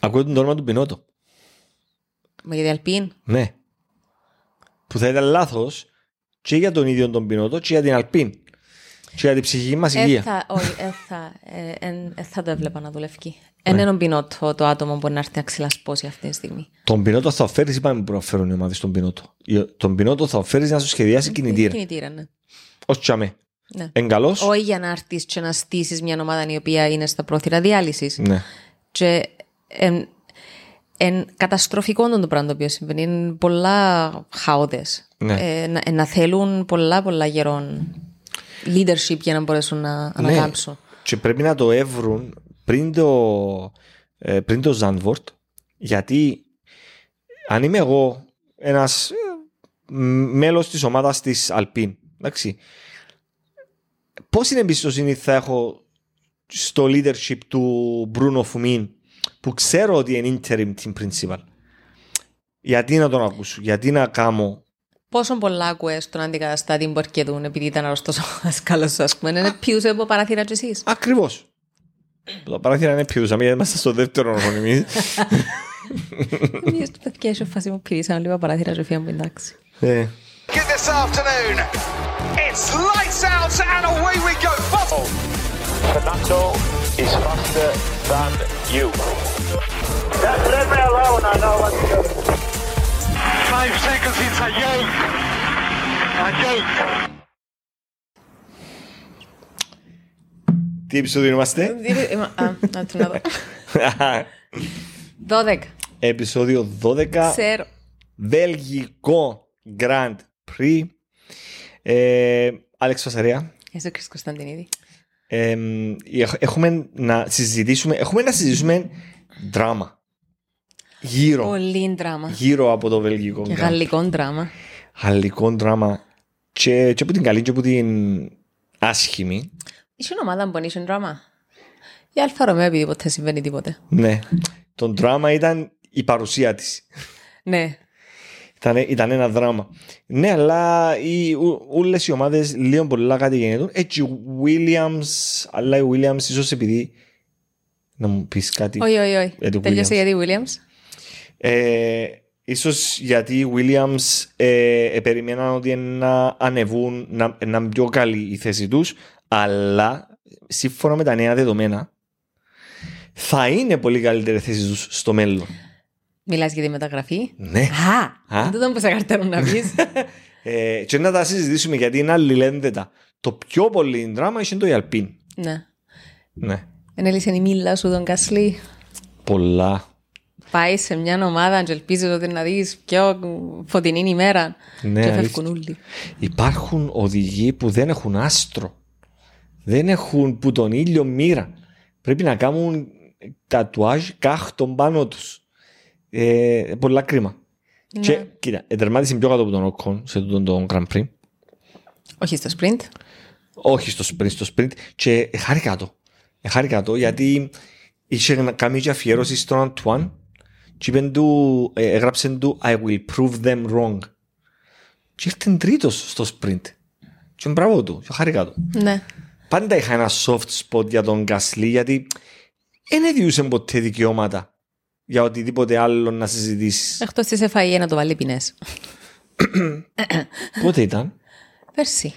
Ακούω το όνομα του Πινότο. Μα για την Αλπίν; Ναι. Που θα ήταν λάθος και για τον ίδιο τον Πινότο και για την Αλπίν. Και για την ψυχική μας Ε, υγεία. θα, όχι, ε, θα, ε, εν- ε, θα το έβλεπα να δουλεύει. Εν έναν πινότο το άτομο μπορεί να έρθει να ξυλασπώσει αυτή τη στιγμή. Τον Πινότο θα φέρεις, είπαμε που να φέρουν οι ομάδες τον Πινότο. Η- Τον Πινότο θα φέρεις να σου σχεδιάσει κινητήρα. Κινητήρα, ναι. Ω τσαμέ. ναι. Εγκαλώ. Όχι για να έρθεις και να στήσεις μια ομάδα η οποία είναι στα πρόθυρα διάλυσης. Ναι. Και εν, εν καταστροφικό το πράγμα το οποίο συμβαίνει. Είναι πολλά χαόδες. Ναι. Ε, να, ε, να θέλουν πολλά πολλά γερόν leadership για να μπορέσουν να ανακάμψουν. Και πρέπει να το έβρουν πριν το, ε, πριν το Ζάνβορτ, γιατί αν είμαι εγώ ένας ε, μ- μέλος της ομάδας της Αλπίν, εντάξει, πόση εμπιστοσύνη θα έχω στο leadership του Μπρούνο Φουμίν που ξέρω ότι είναι interim team principal. Γιατί να τον ακούσω, γιατί να κάνω Πόσο πολλά ακούες τον αντικαταστά την Πορκεδούν επειδή ήταν αρρωστός ο δάσκαλος σου, ας πούμε. Είναι πιούσε από παράθυρα και εσείς. Ακριβώς. Το παράθυρα είναι πιούσαμε γιατί είμαστε στο δεύτερο χρόνο εμείς. Εμείς του παιδιά είσαι φάση μου πηρήσαν λίγο παράθυρα και φύγαμε εντάξει. Ε, Get this afternoon. It's lights out and away we go. Bottle. Fernando is faster than you. Just leave me alone, I know what to do. Five seconds, it's a joke. A joke. Τι επεισόδιο είμαστε? Α, να του να δω. 12. Επεισόδιο 12. Ξέρω. Βελγικό Grand Prix. Ε, Άλεξ Φασαρία. Είσαι Κρίς Κωνσταντινίδη. Ε, έχ- έχουμε να συζητήσουμε, έχουμε να συζητήσουμε δράμα. Γύρω, Πολύ δράμα. γύρω από το Βελγικό Και Grand Prix. γαλλικό δράμα. Γαλλικό δράμα. Και, και από την καλή και από την άσχημη. Είσαι ομάδα που είσαι δράμα. Η Alfa Romeo επειδή ποτέ συμβαίνει τίποτε. Ναι. Το δράμα ήταν η παρουσία της. Ναι. Ήταν, ήταν ένα δράμα. Ναι, αλλά οι, ου- όλες οι ομάδες λίγο πολλά κάτι γεννητούν. Έτσι, ο Williams, αλλά η Williams ίσως επειδή... Να μου πεις κάτι. Όχι, όχι, όχι. Για τη Τελειώσε Williams. γιατί Williams. Ε, ίσως γιατί οι Williams ε, ε, περιμέναν ότι να ανεβούν, να, να είναι πιο καλή η θέση τους, αλλά σύμφωνα με τα νέα δεδομένα θα είναι πολύ καλύτερη η θέση τους στο μέλλον. Μιλάς για τη μεταγραφή; Ναι. Α, Α. δεν τον που σε καρτέρουν να πεις. Ε, και να τα συζητήσουμε γιατί είναι αλληλένδετα. Το πιο πολύ δράμα είναι το Ιαλπίν. Ναι. Ναι. Ενέλησε η μίλα σου τον Κασλή. Πολλά. Πάει σε μια ομάδα και ελπίζεις ότι να δεις πιο φωτεινή ημέρα. Ναι, και αλήθεια. φεύγουν όλοι. Υπάρχουν οδηγοί που δεν έχουν άστρο. Δεν έχουν που τον ήλιο μοίρα. Πρέπει να κάνουν τατουάζ κάχτον πάνω τους. Ε, πολλά κρίμα. Ναι. Και κοίτα, τερμάτισε πιο κάτω από τον Οκόν σε τούτον τον Grand Prix. Όχι στο sprint. Όχι στο sprint, στο sprint. Και χάρηκα το. Ε, Χάρηκα το γιατί είχε να κάνει και αφιέρωση στον Αντουάν και είπεν του, ε, έγραψε του I will prove them wrong. Και ήρθε τρίτος στο sprint. Και μπράβο του, και χάρηκα το. Ναι. Πάντα είχα ένα soft spot για τον Γκασλή γιατί δεν έδιουσε ποτέ δικαιώματα για οτιδήποτε άλλο να συζητήσεις. Εκτός της FIA να το βάλει ποινές. Πότε ήταν; Πέρσι.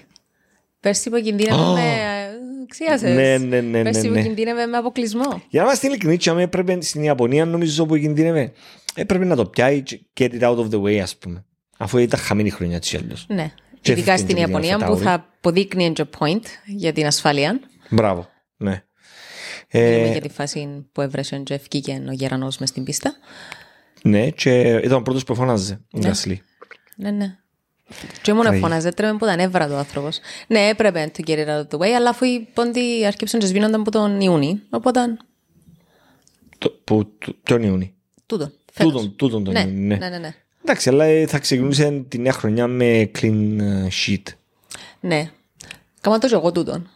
Πέρσι που κινδύνευε με... Ξίασες. Ναι, ναι, ναι, ναι, Πέρσι που ναι. κινδύνευε με αποκλεισμό. Για να είμαστε ειλικρινοί, και άμα έπρεπε στην Ιαπωνία, νομίζω που κινδύνευε, έπρεπε να το πιάει και get it out of the way, ας πούμε. Αφού ήταν χαμένη χρονιά τη αλλιώς. Ναι. Και Ειδικά έφυγε στην και την Ιαπωνία που Αλφα θα αποδείκνει και point για την ασφάλεια. Μπράβο. Ναι. Μιλούμε Ε, για τη φάση που έβρεσε και ευκήκε ο Γερανός μες στην πίστα. ναι, και ήταν ο πρώτος που φώναζε ο Γκασλή. Ναι, ναι. Και μόνο Τραγική. φώναζε, τρέμε που τα νεύρα του άνθρωπος. Ναι, έπρεπε to get it out of the way, αλλά αφού οι πόντοι αρκέψαν και σβήνονταν από τον Ιούνι, οπότε Το- Που το- τον Ιούνι. τούτο. φέτος. Τούτον, τούτον τον Ναι, Ιούνι, ναι. ναι, ναι, ναι. Εντάξει, αλλά ε, θα ξεκινούσε τη νέα χρονιά με clean ε, sheet. Ναι. Κάμα το και εγώ τούτον.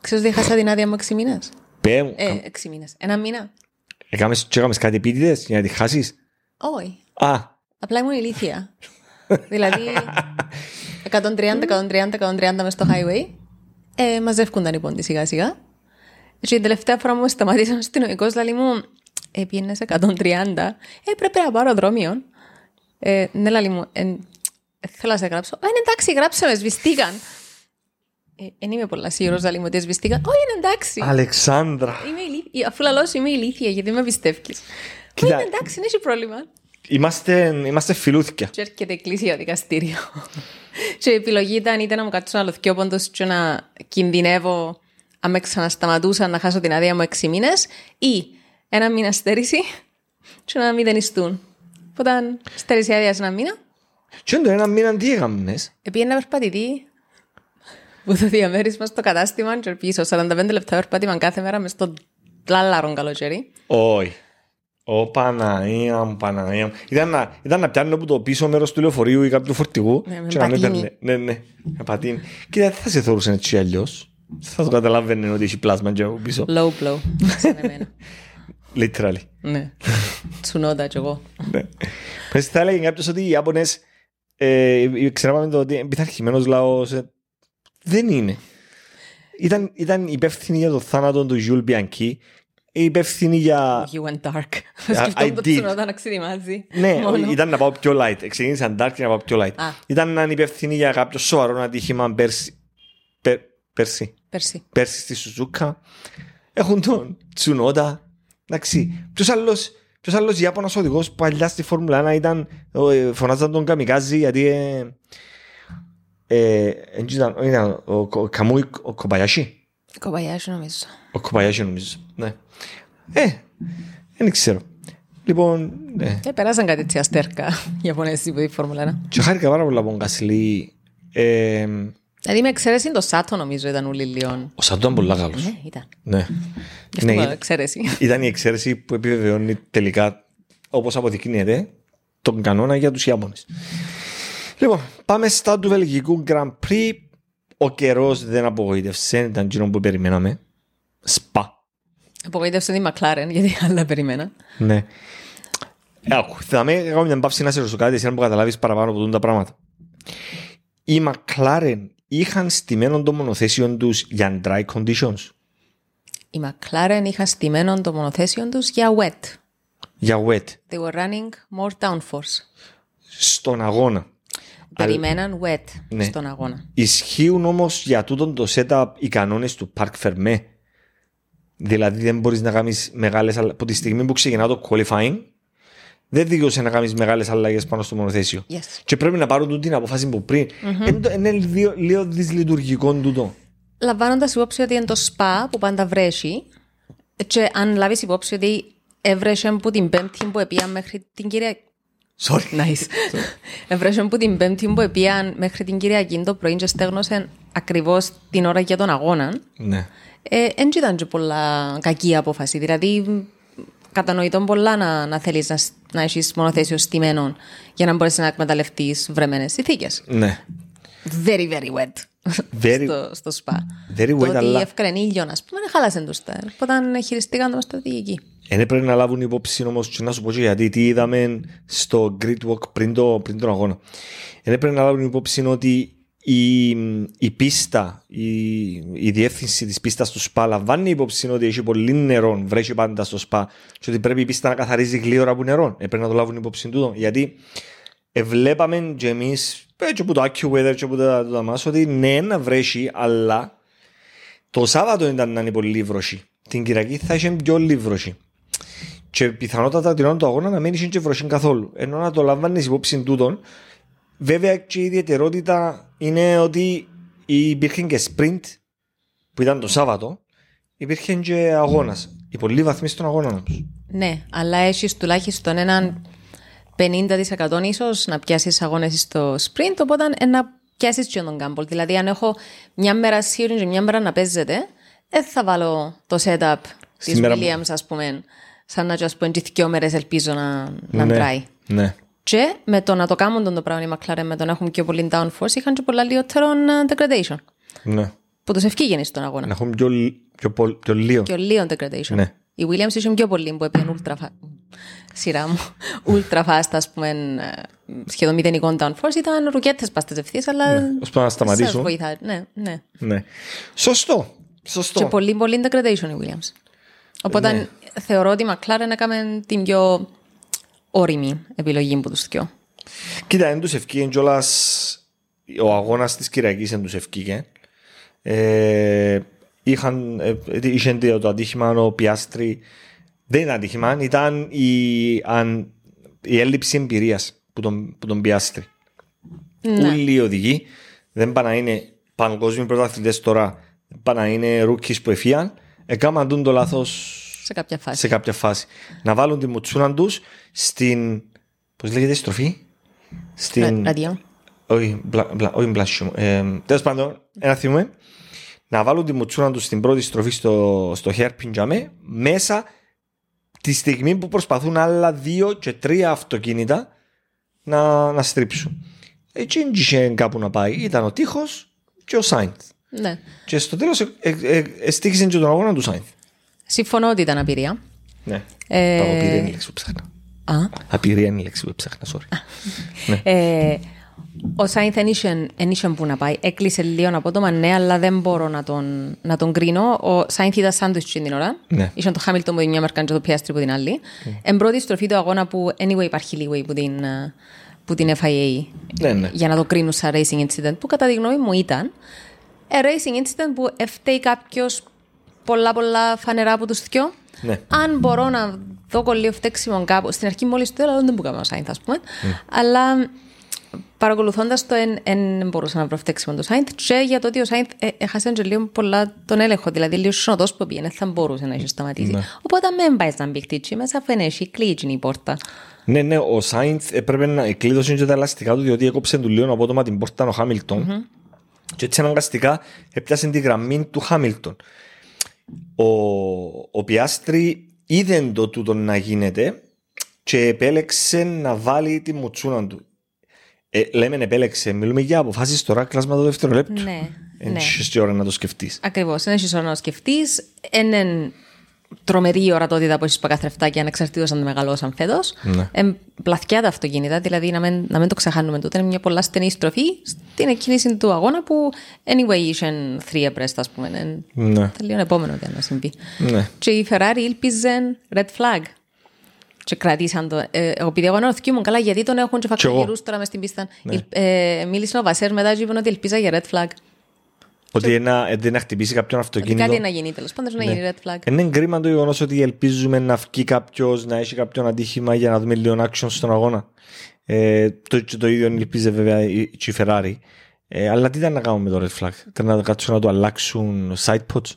Ξέρεις ότι είχασα την άδεια μου 6 μήνες. Πέ μου, Ε, 6 μήνες. Ένα μήνα. έκαμες, και έκαμες κάτι επίτηδες για να τη χάσεις; Όχι. Α, Απλά ήμουν ηλίθια. δηλαδή, 130, 130, 130 μες στο highway. Ε, μαζεύκονταν οι πόντοι σιγά σιγά. Και την τελευταία φορά μου σταματήσαν ο αστυνομικός, λέει μου, ε, πήγαινε σε 130, ε, πρέπει να πάρω δρόμιο. Ε, ναι, λαλή μου, ε, ε, θέλω να σε γράψω. Ε, είναι εντάξει, γράψε με, σβηστήκαν. Ε, δεν είμαι πολλά σίγουρος, λαλή μου, ότι σβηστήκαν. Όχι, είναι εντάξει. Αλεξάνδρα. Είμαι ηλίθια. Αφού λαλώ σου είμαι ηλίθια, γιατί με πιστεύεις. Όχι, Κοίτα. είναι εντάξει, δεν έχει πρόβλημα. Είμαστε, είμαστε φιλούθηκια. Και έρχεται εκκλησία δικαστήριο. και η επιλογή ήταν είτε να μου κάτσουν άλλο δυο πόντους και να κινδυνεύω αν με ξανασταματούσα να χάσω την άδεια μου έξι μήνες ή ένα μήνα στέρηση και να μηδενιστούν. Οπότε στέρηση άδειας σε ένα μήνα, Και είναι το ένα μήνα τι έκαμνες. επήγαινα περπατητή που το διαμέρισμα στο κατάστημα και πίσω 45 λεπτά περπάτημα κάθε μέρα μες στο λάλαρο καλοκαίρι. Όχι. Ω Παναγία μου, Παναγία μου. Ήταν να, ήταν να πιάνω από το πίσω μέρος του λεωφορείου ή κάποιου φορτηγού Ναι, με και να με πατίνι. παίρνε. Ναι, ναι, με πατίνι. Κοίτα, δεν θα σε θεωρούσαν έτσι αλλιώς. Δεν θα το καταλάβαινε ότι έχει πλάσμα και από πίσω. Low blow. Σαν εμένα. Literally. ναι. Τσουνόντα κι εγώ. Ναι. Πες θα έλεγε κάποιος ότι οι Ιάπωνες ε, ξέραμε το ότι είναι πειθαρχημένος λαός. Ε, δεν είναι. Ήταν, ήταν υπεύθυνοι για το θάνατο του Ζιλ Μπιανκί, υπεύθυνοι για... You went dark. I Σκεφτόμουν το did. Τσουνόντα να ξητιμάζει. Ναι, Μόνο. ήταν να πάω πιο light. Ξεκίνησαν dark και να πάω πιο light. Α. Ήταν να είναι υπεύθυνοι για κάποιο σοβαρό ατύχημα πέρσι. Πέρ, πέρσι. Πέρσι. Πέρσι στη Σουζούκα. Έχουν τον Τσουνότα. Εντάξει. Ποιος άλλος, ποιος άλλος Ιάπωνας οδηγός παλιά στη Φόρμουλα 1 ήταν, ε, φωνάζαν τον Καμικάζη γιατί ε, ε, εν ήταν, όχι, ήταν ο, ο Καμούι, ο Κομπαγιάσι; Κομπαγιάσι νομίζω. Ο Κομπαγιάσι νομίζω. Ναι. Ε, δεν ξέρω. Λοιπόν, ναι. Ε, περάσαν κάτι έτσι αστέρκα Ιαπωνέζοι που τη Φόρμουλα 1. Και χάρηκα πάρα πολλά από τον Κασλή. Ε, Δηλαδή με εξαίρεση το Σάτο νομίζω ήταν ούλοι λιών. ο Σαντού ήταν πολύ καλός. Ναι, ήταν. Ναι. Γι' Ναι, αυτό ήταν- εξαίρεση. ήταν η εξαίρεση που επιβεβαιώνει τελικά, όπως αποδεικνύεται, τον κανόνα για τους Ιάπωνες. Λοιπόν, πάμε στα του Βελγικού Grand Prix. Ο καιρός δεν απογοήτευσε, ήταν εκείνο που περιμέναμε. Σπα. Απογοήτευσε τη Μακλάρεν γιατί άλλα περιμένα. Ναι. Ε, Άκου, θα με κάνω μια μπαύση να σε ρωτήσω κάτι, εσύ να μου καταλάβεις παραπάνω από τούτα τα πράγματα. Οι McLaren είχαν στημένο το μονοθέσιο τους για dry conditions, Η Μακλάρεν είχαν στημένο το μονοθέσιο τους για wet. για wet, They were running more downforce. στον αγώνα. Περιμέναν wet Ναι. στον αγώνα. Ισχύουν όμως για τούτον το setup οι κανόνες του Park Fermé. Δηλαδή δεν μπορείς να κάνεις μεγάλες αλλαγές. Από τη στιγμή που ξεκινά το qualifying, δεν δικαιούσε να κάνεις μεγάλες αλλαγές πάνω στο μονοθέσιο. Yes. Και πρέπει να πάρουν τούτη την αποφάση που πριν. Είναι, το- είναι λίγο, λίγο δυσλειτουργικό τούτο. Λαμβάνοντας υπόψη ότι είναι το σπα που πάντα βρέσει, και αν λάβεις υπόψη ότι έβρεσε που την Πέμπτη που επίαν μέχρι την Κυριακή. Sorry. Nice. Έβρεσε που την Πέμπτη που επίαν μέχρι την Κυριακή το πρωί και στέγνωσε ακριβώς την ώρα για τον αγώνα. Ναι. Ε, Εν ήταν και πολλά κακή απόφαση. Δηλαδή, κατανοητό πολλά να, να θέλεις να, σ- να έχεις μονοθέσιο στημένο για να μπορέσεις να εκμεταλλευτείς βρεμένες συνθήκες. Ναι. Very, very wet. Very- στο, στο σπα. Very wet, το ότι αλλά- έφκρεν ήλιο, ας πούμε, δεν χάλασε το στέρ. Όταν χειριστήκαν το στρατηγική. Δεν πρέπει να λάβουν υπόψη όμως, και να σου πω και γιατί, τι είδαμε στο Grid Walk πριν, το, πριν τον αγώνα. Δεν πρέπει να λάβουν υπόψη ότι η, η πίστα, η, η διεύθυνση της πίστας του ΣΠΑ λαμβάνει υπόψη ότι έχει πολύ νερό, βρέχει πάντα στο ΣΠΑ, και ότι πρέπει η πίστα να καθαρίζει γλύωρα από νερό. Ε, πρέπει να το λάβουν υπόψη τούτο. Γιατί ε, βλέπαμε και εμείς, ε, και από το AccuWeather και από τα, τα μας, ότι ναι, να βρέχει, αλλά το Σάββατο ήταν να είναι πολύ βροχή. Την Κυριακή θα είχε πιο λίγη βροχή. Και πιθανότατα την ώρα του αγώνα να μην είχε και βροχή καθόλου. Ενώ να το λαμβάνεις υπόψη τούτον, βέβαια και η ιδιαιτερότητα είναι ότι υπήρχε και sprint που ήταν το Σάββατο, υπήρχε και αγώνας. Οι πολλοί βαθμοί στον αγώνα όμως. Ναι, αλλά έχεις τουλάχιστον έναν 50% ίσως να πιάσεις αγώνες στο sprint, οπότε ε, να πιάσεις και τον γκάμπολ. Δηλαδή, αν έχω μια μέρα σύριν και μια μέρα να παίζεται, δεν θα βάλω το setup της Σήμερα που- Williams, ας πούμε, σαν να ας πούμε, και δύο μέρες ελπίζω να, να τράει. ναι. Και με το να το κάνουν τον το πράγμα οι McLaren, με το να έχουν πιο πολύ downforce, είχαν και πολλά λιγότερο ε, degradation. ναι. Που τους ευκήγαινε στον αγώνα. Να έχουν πιο, λι- πιο, πολ- πιο λίγο. Πιο λίγο degradation. Ναι. Η Williams είχε πιο πολύ που έπαιρνε ultra fast. Σειρά μου. ultra fast, ας πούμε, ε, σχεδόν μηδενικό downforce. Ήταν ρουκέτες πας στις ευθείες, αλλά Ώσπου να σας σταματήσουν. βοηθάει. Ναι, ναι. Ναι. Σωστό. Και Σωστό. πολύ, πολύ degradation η Williams. Οπότε Ναι. θεωρώ ότι η McLaren έκαμε την πιο όρημη επιλογή που τους δυο. Κοίτα, δεν τους ευκήγε κιόλας ο αγώνας της Κυριακής δεν τους ευκήγε. Ε, είχαν, ε, είχε το ατύχημα ο Πιάστρη. Δεν ήταν ατύχημα, ήταν η, αν, η έλλειψη εμπειρίας που τον, που τον Πιάστρη. Ναι. Όλοι οι οδηγοί δεν πάνε να είναι παγκόσμιοι πρωταθλητές τώρα, δεν πάνε να είναι ρούκις που εφίαν, έκαναν τούν το λάθος Σε κάποια φάση. σε κάποια φάση. Να βάλουν τη μουτσούνα τους στην. Πώς λέγεται η στροφή, Στην. Ραντιό. Όχι, μπλα, μπλα, όχι μπλάσιο. Ε, Τέλος πάντων, ένα θυμούμε. Να βάλουν τη μουτσούνα τους στην πρώτη στροφή στο, στο hairpin τζαμέ, μέσα τη στιγμή που προσπαθούν άλλα δύο και τρία αυτοκίνητα να, να στρίψουν. Έτσι δεν είχε κάπου να πάει. Ήταν ο τείχος και ο Σάινθ. Ναι. Και στο τέλος ε, ε, ε, εστίχησε και τον αγώνα του Σάινθ. Συμφωνώ ότι ήταν απειρία. Ναι. Ε, Πάω, απειρία είναι η λέξη που ψάχνα. Α, Απειρία είναι η λέξη που ψάχνα, sorry. ε, ο Σάινθ δεν είχε- δεν είχε που να πάει. Έκλεισε λίγο απότομα, ναι, αλλά δεν μπορώ να τον, να τον κρίνω. Ο Σάινθ ήταν σάντουιτς την ώρα. Ναι. Είχε το Χάμιλτον που την μια μερκά και το Πιάστρι που την άλλη. Εν πρώτη στροφή του αγώνα που anyway υπάρχει leeway που την, ε, που την FIA Ναι, ναι. για να το κρίνουν σαν racing incident που κατά τη γνώμη μου ήταν a racing incident που φταίει κάποιος πολλά πολλά φανερά από τους δυο. Ναι. Αν μπορώ να δω κολλείο φταίξιμο κάπου. Στην αρχή μόλις το έλεγα δεν μπορούσα να Σάινθ, ας πούμε. Αλλά παρακολουθώντας το, δεν μπορούσα να βρω φταίξιμο το Σάινθ. Και για το ότι ο Σάινθ ε, έχασε και λίγο πολλά τον έλεγχο. Δηλαδή, λίγο σιωτό που πήγαινε, θα μπορούσε να έχει σταματήσει. Οπότε, μην πάει να μπει χτύτσι μέσα, αφού είναι έχει κλείσει η πόρτα. Ναι, ναι, ο Σάινθ έπρεπε να εκλείδωσε και τα ελαστικά του διότι έκοψε του λίγο απότομα την πόρτα ο χαμιλτον και έτσι αναγκαστικά έπιασε τη γραμμή του Χάμιλτον. Ο, ο Πιάστρη είδε το τούτο να γίνεται και επέλεξε να βάλει τη μουτσούνα του. Ε, λέμε επέλεξε, μιλούμε για αποφάσεις τώρα κλάσμα το δεύτερο λεπτό. Ναι, Δεν ναι. έχεις και ώρα να το σκεφτείς. Ακριβώς. Δεν έχει ώρα να σκεφτείς. Είναι τρομερή η ορατότητα που έχεις πακαθρεφτάκια ανεξαρτήτως αν το μεγαλώσαν φέτος. Ναι. Ε, πλαθιά τα αυτοκίνητα, δηλαδή να μην, να μην το ξεχάνουμε τούτο. Είναι μια πολλά στενή στροφή στην εκκίνηση του αγώνα που anyway είχε three abreast, ας πούμε. Είναι Ναι. θα λίγο επόμενο τι να συμβεί. Ναι. Και η Ferrari ήλπιζε red flag. Και κρατήσαν το. Ε, εγώ επειδή εγώ αναρωτιόμουν μου καλά, γιατί τον έχουν και Κι εγώ. φακτογυρούς τώρα μες στην πίστα. Ε, μίλησε ο Βασέρ μετά και είπε ότι ελπίζα για red flag. Ότι ένα, ε, δεν να χτυπήσει κάποιον Ότι αυτοκίνητο. κάτι να γίνει τέλος πάντων, να γίνει red flag. Είναι κρίμα το γεγονός ότι ελπίζουμε να βγει κάποιος να έχει κάποιον ατύχημα για να δούμε λίγο action στον αγώνα. Ε, το, και το ίδιο ελπίζε βέβαια η, και η Ferrari. Ε, αλλά τι ήταν να κάνουμε με το red flag, ήταν να κάτσουν να το αλλάξουν side pods;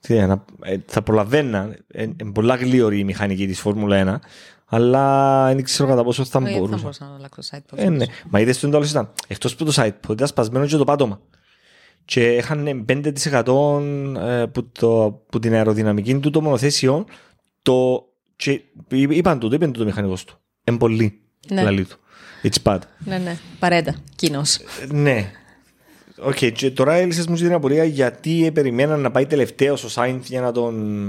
Τι, να, ε, θα προλαβαίνα, ε, ε, πολλά γλύωρη η μηχανική της Φόρμουλα 1, αλλά δεν ξέρω κατά πόσο θα Όχι, δεν θα μπορούσα. μπορούσα να αλλάξω site post. Ε, ναι. Μα είδες το τέλο ήταν. Εκτός που το site που ήταν σπασμένο και το πάτωμα. Και είχαν 5% ε, που, το, που την αεροδυναμική του το μονοθέσιο το, και είπαν του, το είπαν του το μηχανικός του. Εν πολύ. Ναι. λαλή του. It's bad. Ναι, ναι. Παρέντα. Κοινός. Ε, ναι. Οκ, και τώρα έλυσες μου την απορία γιατί ε, περιμέναν να πάει τελευταίος ο Σάινθ για να τον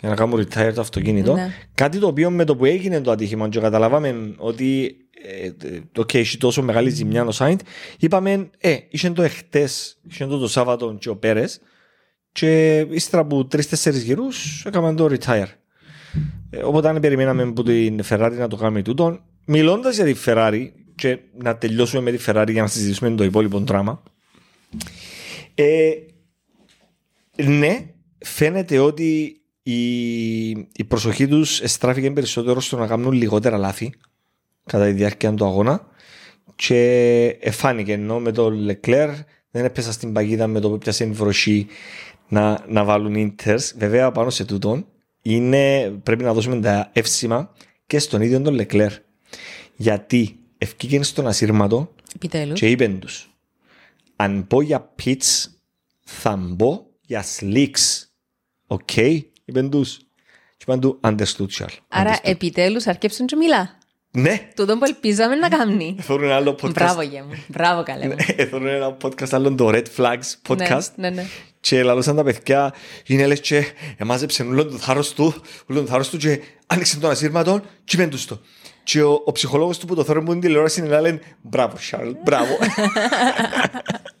για να κάνουν retire το αυτοκίνητο. Ναι. Κάτι το οποίο με το που έγινε το ατύχημα και καταλάβαμε ότι ε, ε, οκ, έχει τόσο μεγάλη ζημιά ο Σάινθ, είπαμε, ε, είχε το εχθές, είχε το το Σάββατο και ο Πέρες και ύστερα από τρεις-τέσσερις γύρους έκαναν το retire. Ε, οπότε αν περιμέναμε από την Ferrari να το κάνει τούτο, μιλώντας για τη Ferrari και να τελειώσουμε με τη Ferrari για να συζητήσουμε το υπόλοιπο δράμα. Ε, ναι, φαίνεται ότι η, η προσοχή τους εστράφηκε περισσότερο στο να κάνουν λιγότερα λάθη κατά τη διάρκεια του αγώνα και εφάνηκε ενώ με το Leclerc δεν έπεσα στην παγίδα με το που πιάσε η βροχή να, να βάλουν ίντερς. Βέβαια πάνω σε τούτον είναι, πρέπει να δώσουμε τα εύσημα και στον ίδιο τον Leclerc. Γιατί ευκήκε στον ασύρματο Επιτέλους. και είπεν τους αν πω για pits θα μπω για slicks. Οκ, είπεν τους. Και είπαν του understood, Charles. Άρα Understood. επιτέλους αρκέψαν και μιλά. Ναι, Τούτο που ελπίζαμε να κάνει. θέλουν ένα άλλο podcast. Μπράβο για μου. Μπράβο καλέ μου. Ναι, Θέλουν ένα podcast άλλο το Red Flags podcast. Ναι, ναι, ναι. Και λαλούσαν τα παιδιά, είναι λες και εμάζεψαν όλον το θάρρος του, όλον το θάρρος του και άνοιξαν τον ασύρματο και είπεν τους το. Και ο, ο ψυχολόγος του που το θέλουν που την τηλεόραση είναι να λένε μπράβο Σαρλ, μπράβο.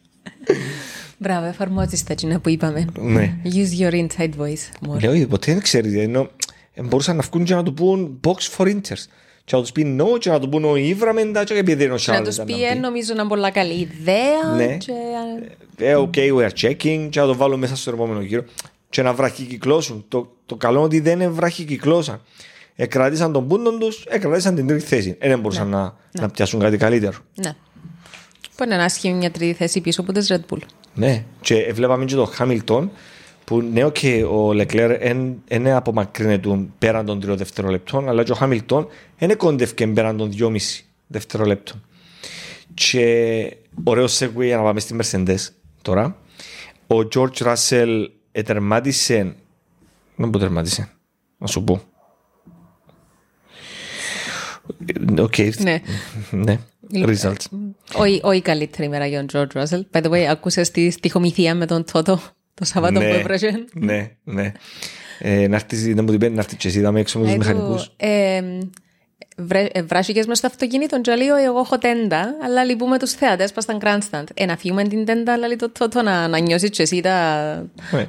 Μπράβο, εφαρμόζεις τα κοινά που είπαμε. Ναι. Use your inside voice more. Λέω, ποτέ δεν ξέρεις. Ενώ ε, μπορούσαν να βγουν και να του πούν box for inters. Και να τους πει no, και να του πούν όχι, ήβραμε τα, και επειδή είναι ο Και να Charles τους ήταν πει, να «Ε, νομίζω να είναι πολλά καλή ιδέα. Ναι. Και... Ε, ok, we are checking, και να το βάλουν μέσα στο επόμενο γύρο. Και να βραχικυκλώσουν. Το, το καλό είναι ότι δεν είναι βραχικυκλώσαν. Εκρατήσαν τον πούντον τους, εκρατήσαν την τρίτη θέση. Ε, δεν μπορούσαν να, να πιάσουν κάτι καλύτερο. Ναι. Που είναι να άσχημη μια τρίτη θέση πίσω από τις Red Bull. Ναι, και βλέπαμε και τον Χάμιλτον που ναι, okay, ο Λεκλέρ δεν απομακρύνεται πέραν των τριών δευτερολεπτών, αλλά και ο Χάμιλτον δεν κόντευκε πέραν των δυόμιση δευτερολέπτων. Και ωραίο segue για να πάμε στη Mercedes τώρα. Ο George Russell ετερμάτισε. Δεν που τερμάτισε. Να σου πω. Ε, Οκ. Ναι. Ναι. Results. Όχι όχι η καλύτερη μέρα για τον George Russell. By the way, άκουσες τη στιχομυθία με τον Τότο το Σαββάτο που έβραζε. Ναι, ναι. Ε, να έρθεις, να μου την πέντε, να έρθεις και εσύ, είδαμε έξω με τους μηχανικούς. Ε, Βράσικες μες στο αυτοκίνητο και λέει «Όχι, εγώ έχω τέντα, αλλά λυπούμαι τους θεατές πας στα grandstand. Ε, να φύγουμε την τέντα, αλλά λέει του Τότο να, να νιώσεις και εσύ τα, Ναι.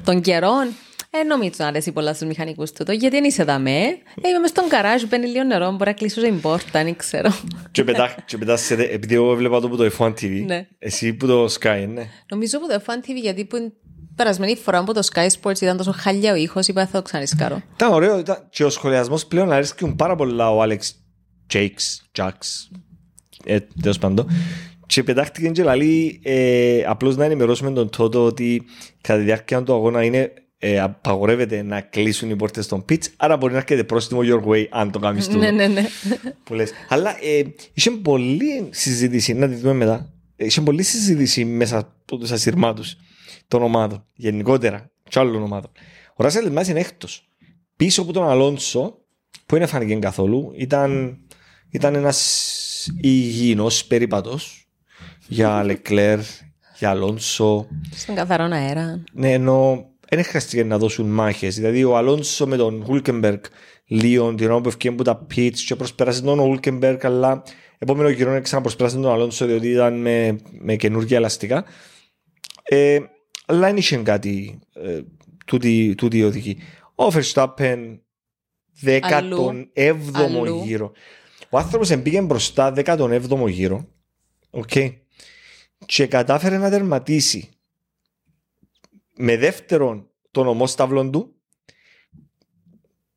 Των καιρών. Ε, νομίζω να αρέσει πολλά στους μηχανικούς τούτο, γιατί δεν είσαι δαμέ. Ε, είμαι μες στον καράζ, παίρνει λίγο νερό, μπορεί να κλείσω την πόρτα, δεν ξέρω. Και πετά, και πετά σε, επειδή εγώ έβλεπα το που το F1 TV, Ναι. εσύ που το Sky, ναι. Νομίζω που το F1 TV, γιατί που την περασμένη φορά που το Sky Sports ήταν τόσο χαλιά ο ήχος, είπα θα το ξανισκάρω. Ήταν ωραίο, ήταν, και ο σχολιασμός πλέον αρέσκουν πάρα πολλά ο Άλεξ Τζέικς, Τζάκς, ε, τέλος πάντων. Και πετάχτηκε και λαλή, ε, απλώς να ενημερώσουμε τον Τότο ότι κατά τη διάρκεια του αγώνα είναι ε, απαγορεύεται να κλείσουν οι πόρτες των pitch, άρα μπορεί να έρχεται πρόστιμο your way αν το κάνεις τούτο. ναι, ναι, ναι. που λες. Αλλά ε, είχε πολλή συζήτηση, να τη δούμε μετά. Είχε πολλή συζήτηση μέσα από τους ασυρμάτους των ομάδων, γενικότερα, και άλλων ομάδων. Ο Ράσελ Μάς είναι έκτος. Πίσω από τον Αλόνσο, που δεν φάνηκε καθόλου, ήταν, ήταν ένας υγιεινός περίπατο για Λεκλέρ, για Αλόνσο. Στον καθαρό αέρα. Ναι, ενώ δεν χρειάστηκε να δώσουν μάχες. Δηλαδή, ο Αλόνσο με τον Χούλκεμπεργκ Λίον, την ώρα που ευκαιρία από τα πίτς και προσπέρασε τον Χούλκεμπεργκ, αλλά επόμενο γύρο ξαναπροσπέρασε τον Αλόνσο διότι ήταν με, με καινούργια ελαστικά. Ε, αλλά δεν είχε κάτι ε, τούτη, τούτη η οδική. Ο Verstappen 17ο Αλλού. γύρο. Ο άνθρωπος πήγε μπροστά 17ο γύρο. Οκ. Και κατάφερε να τερματίσει με δεύτερον τον ομόσταυλον του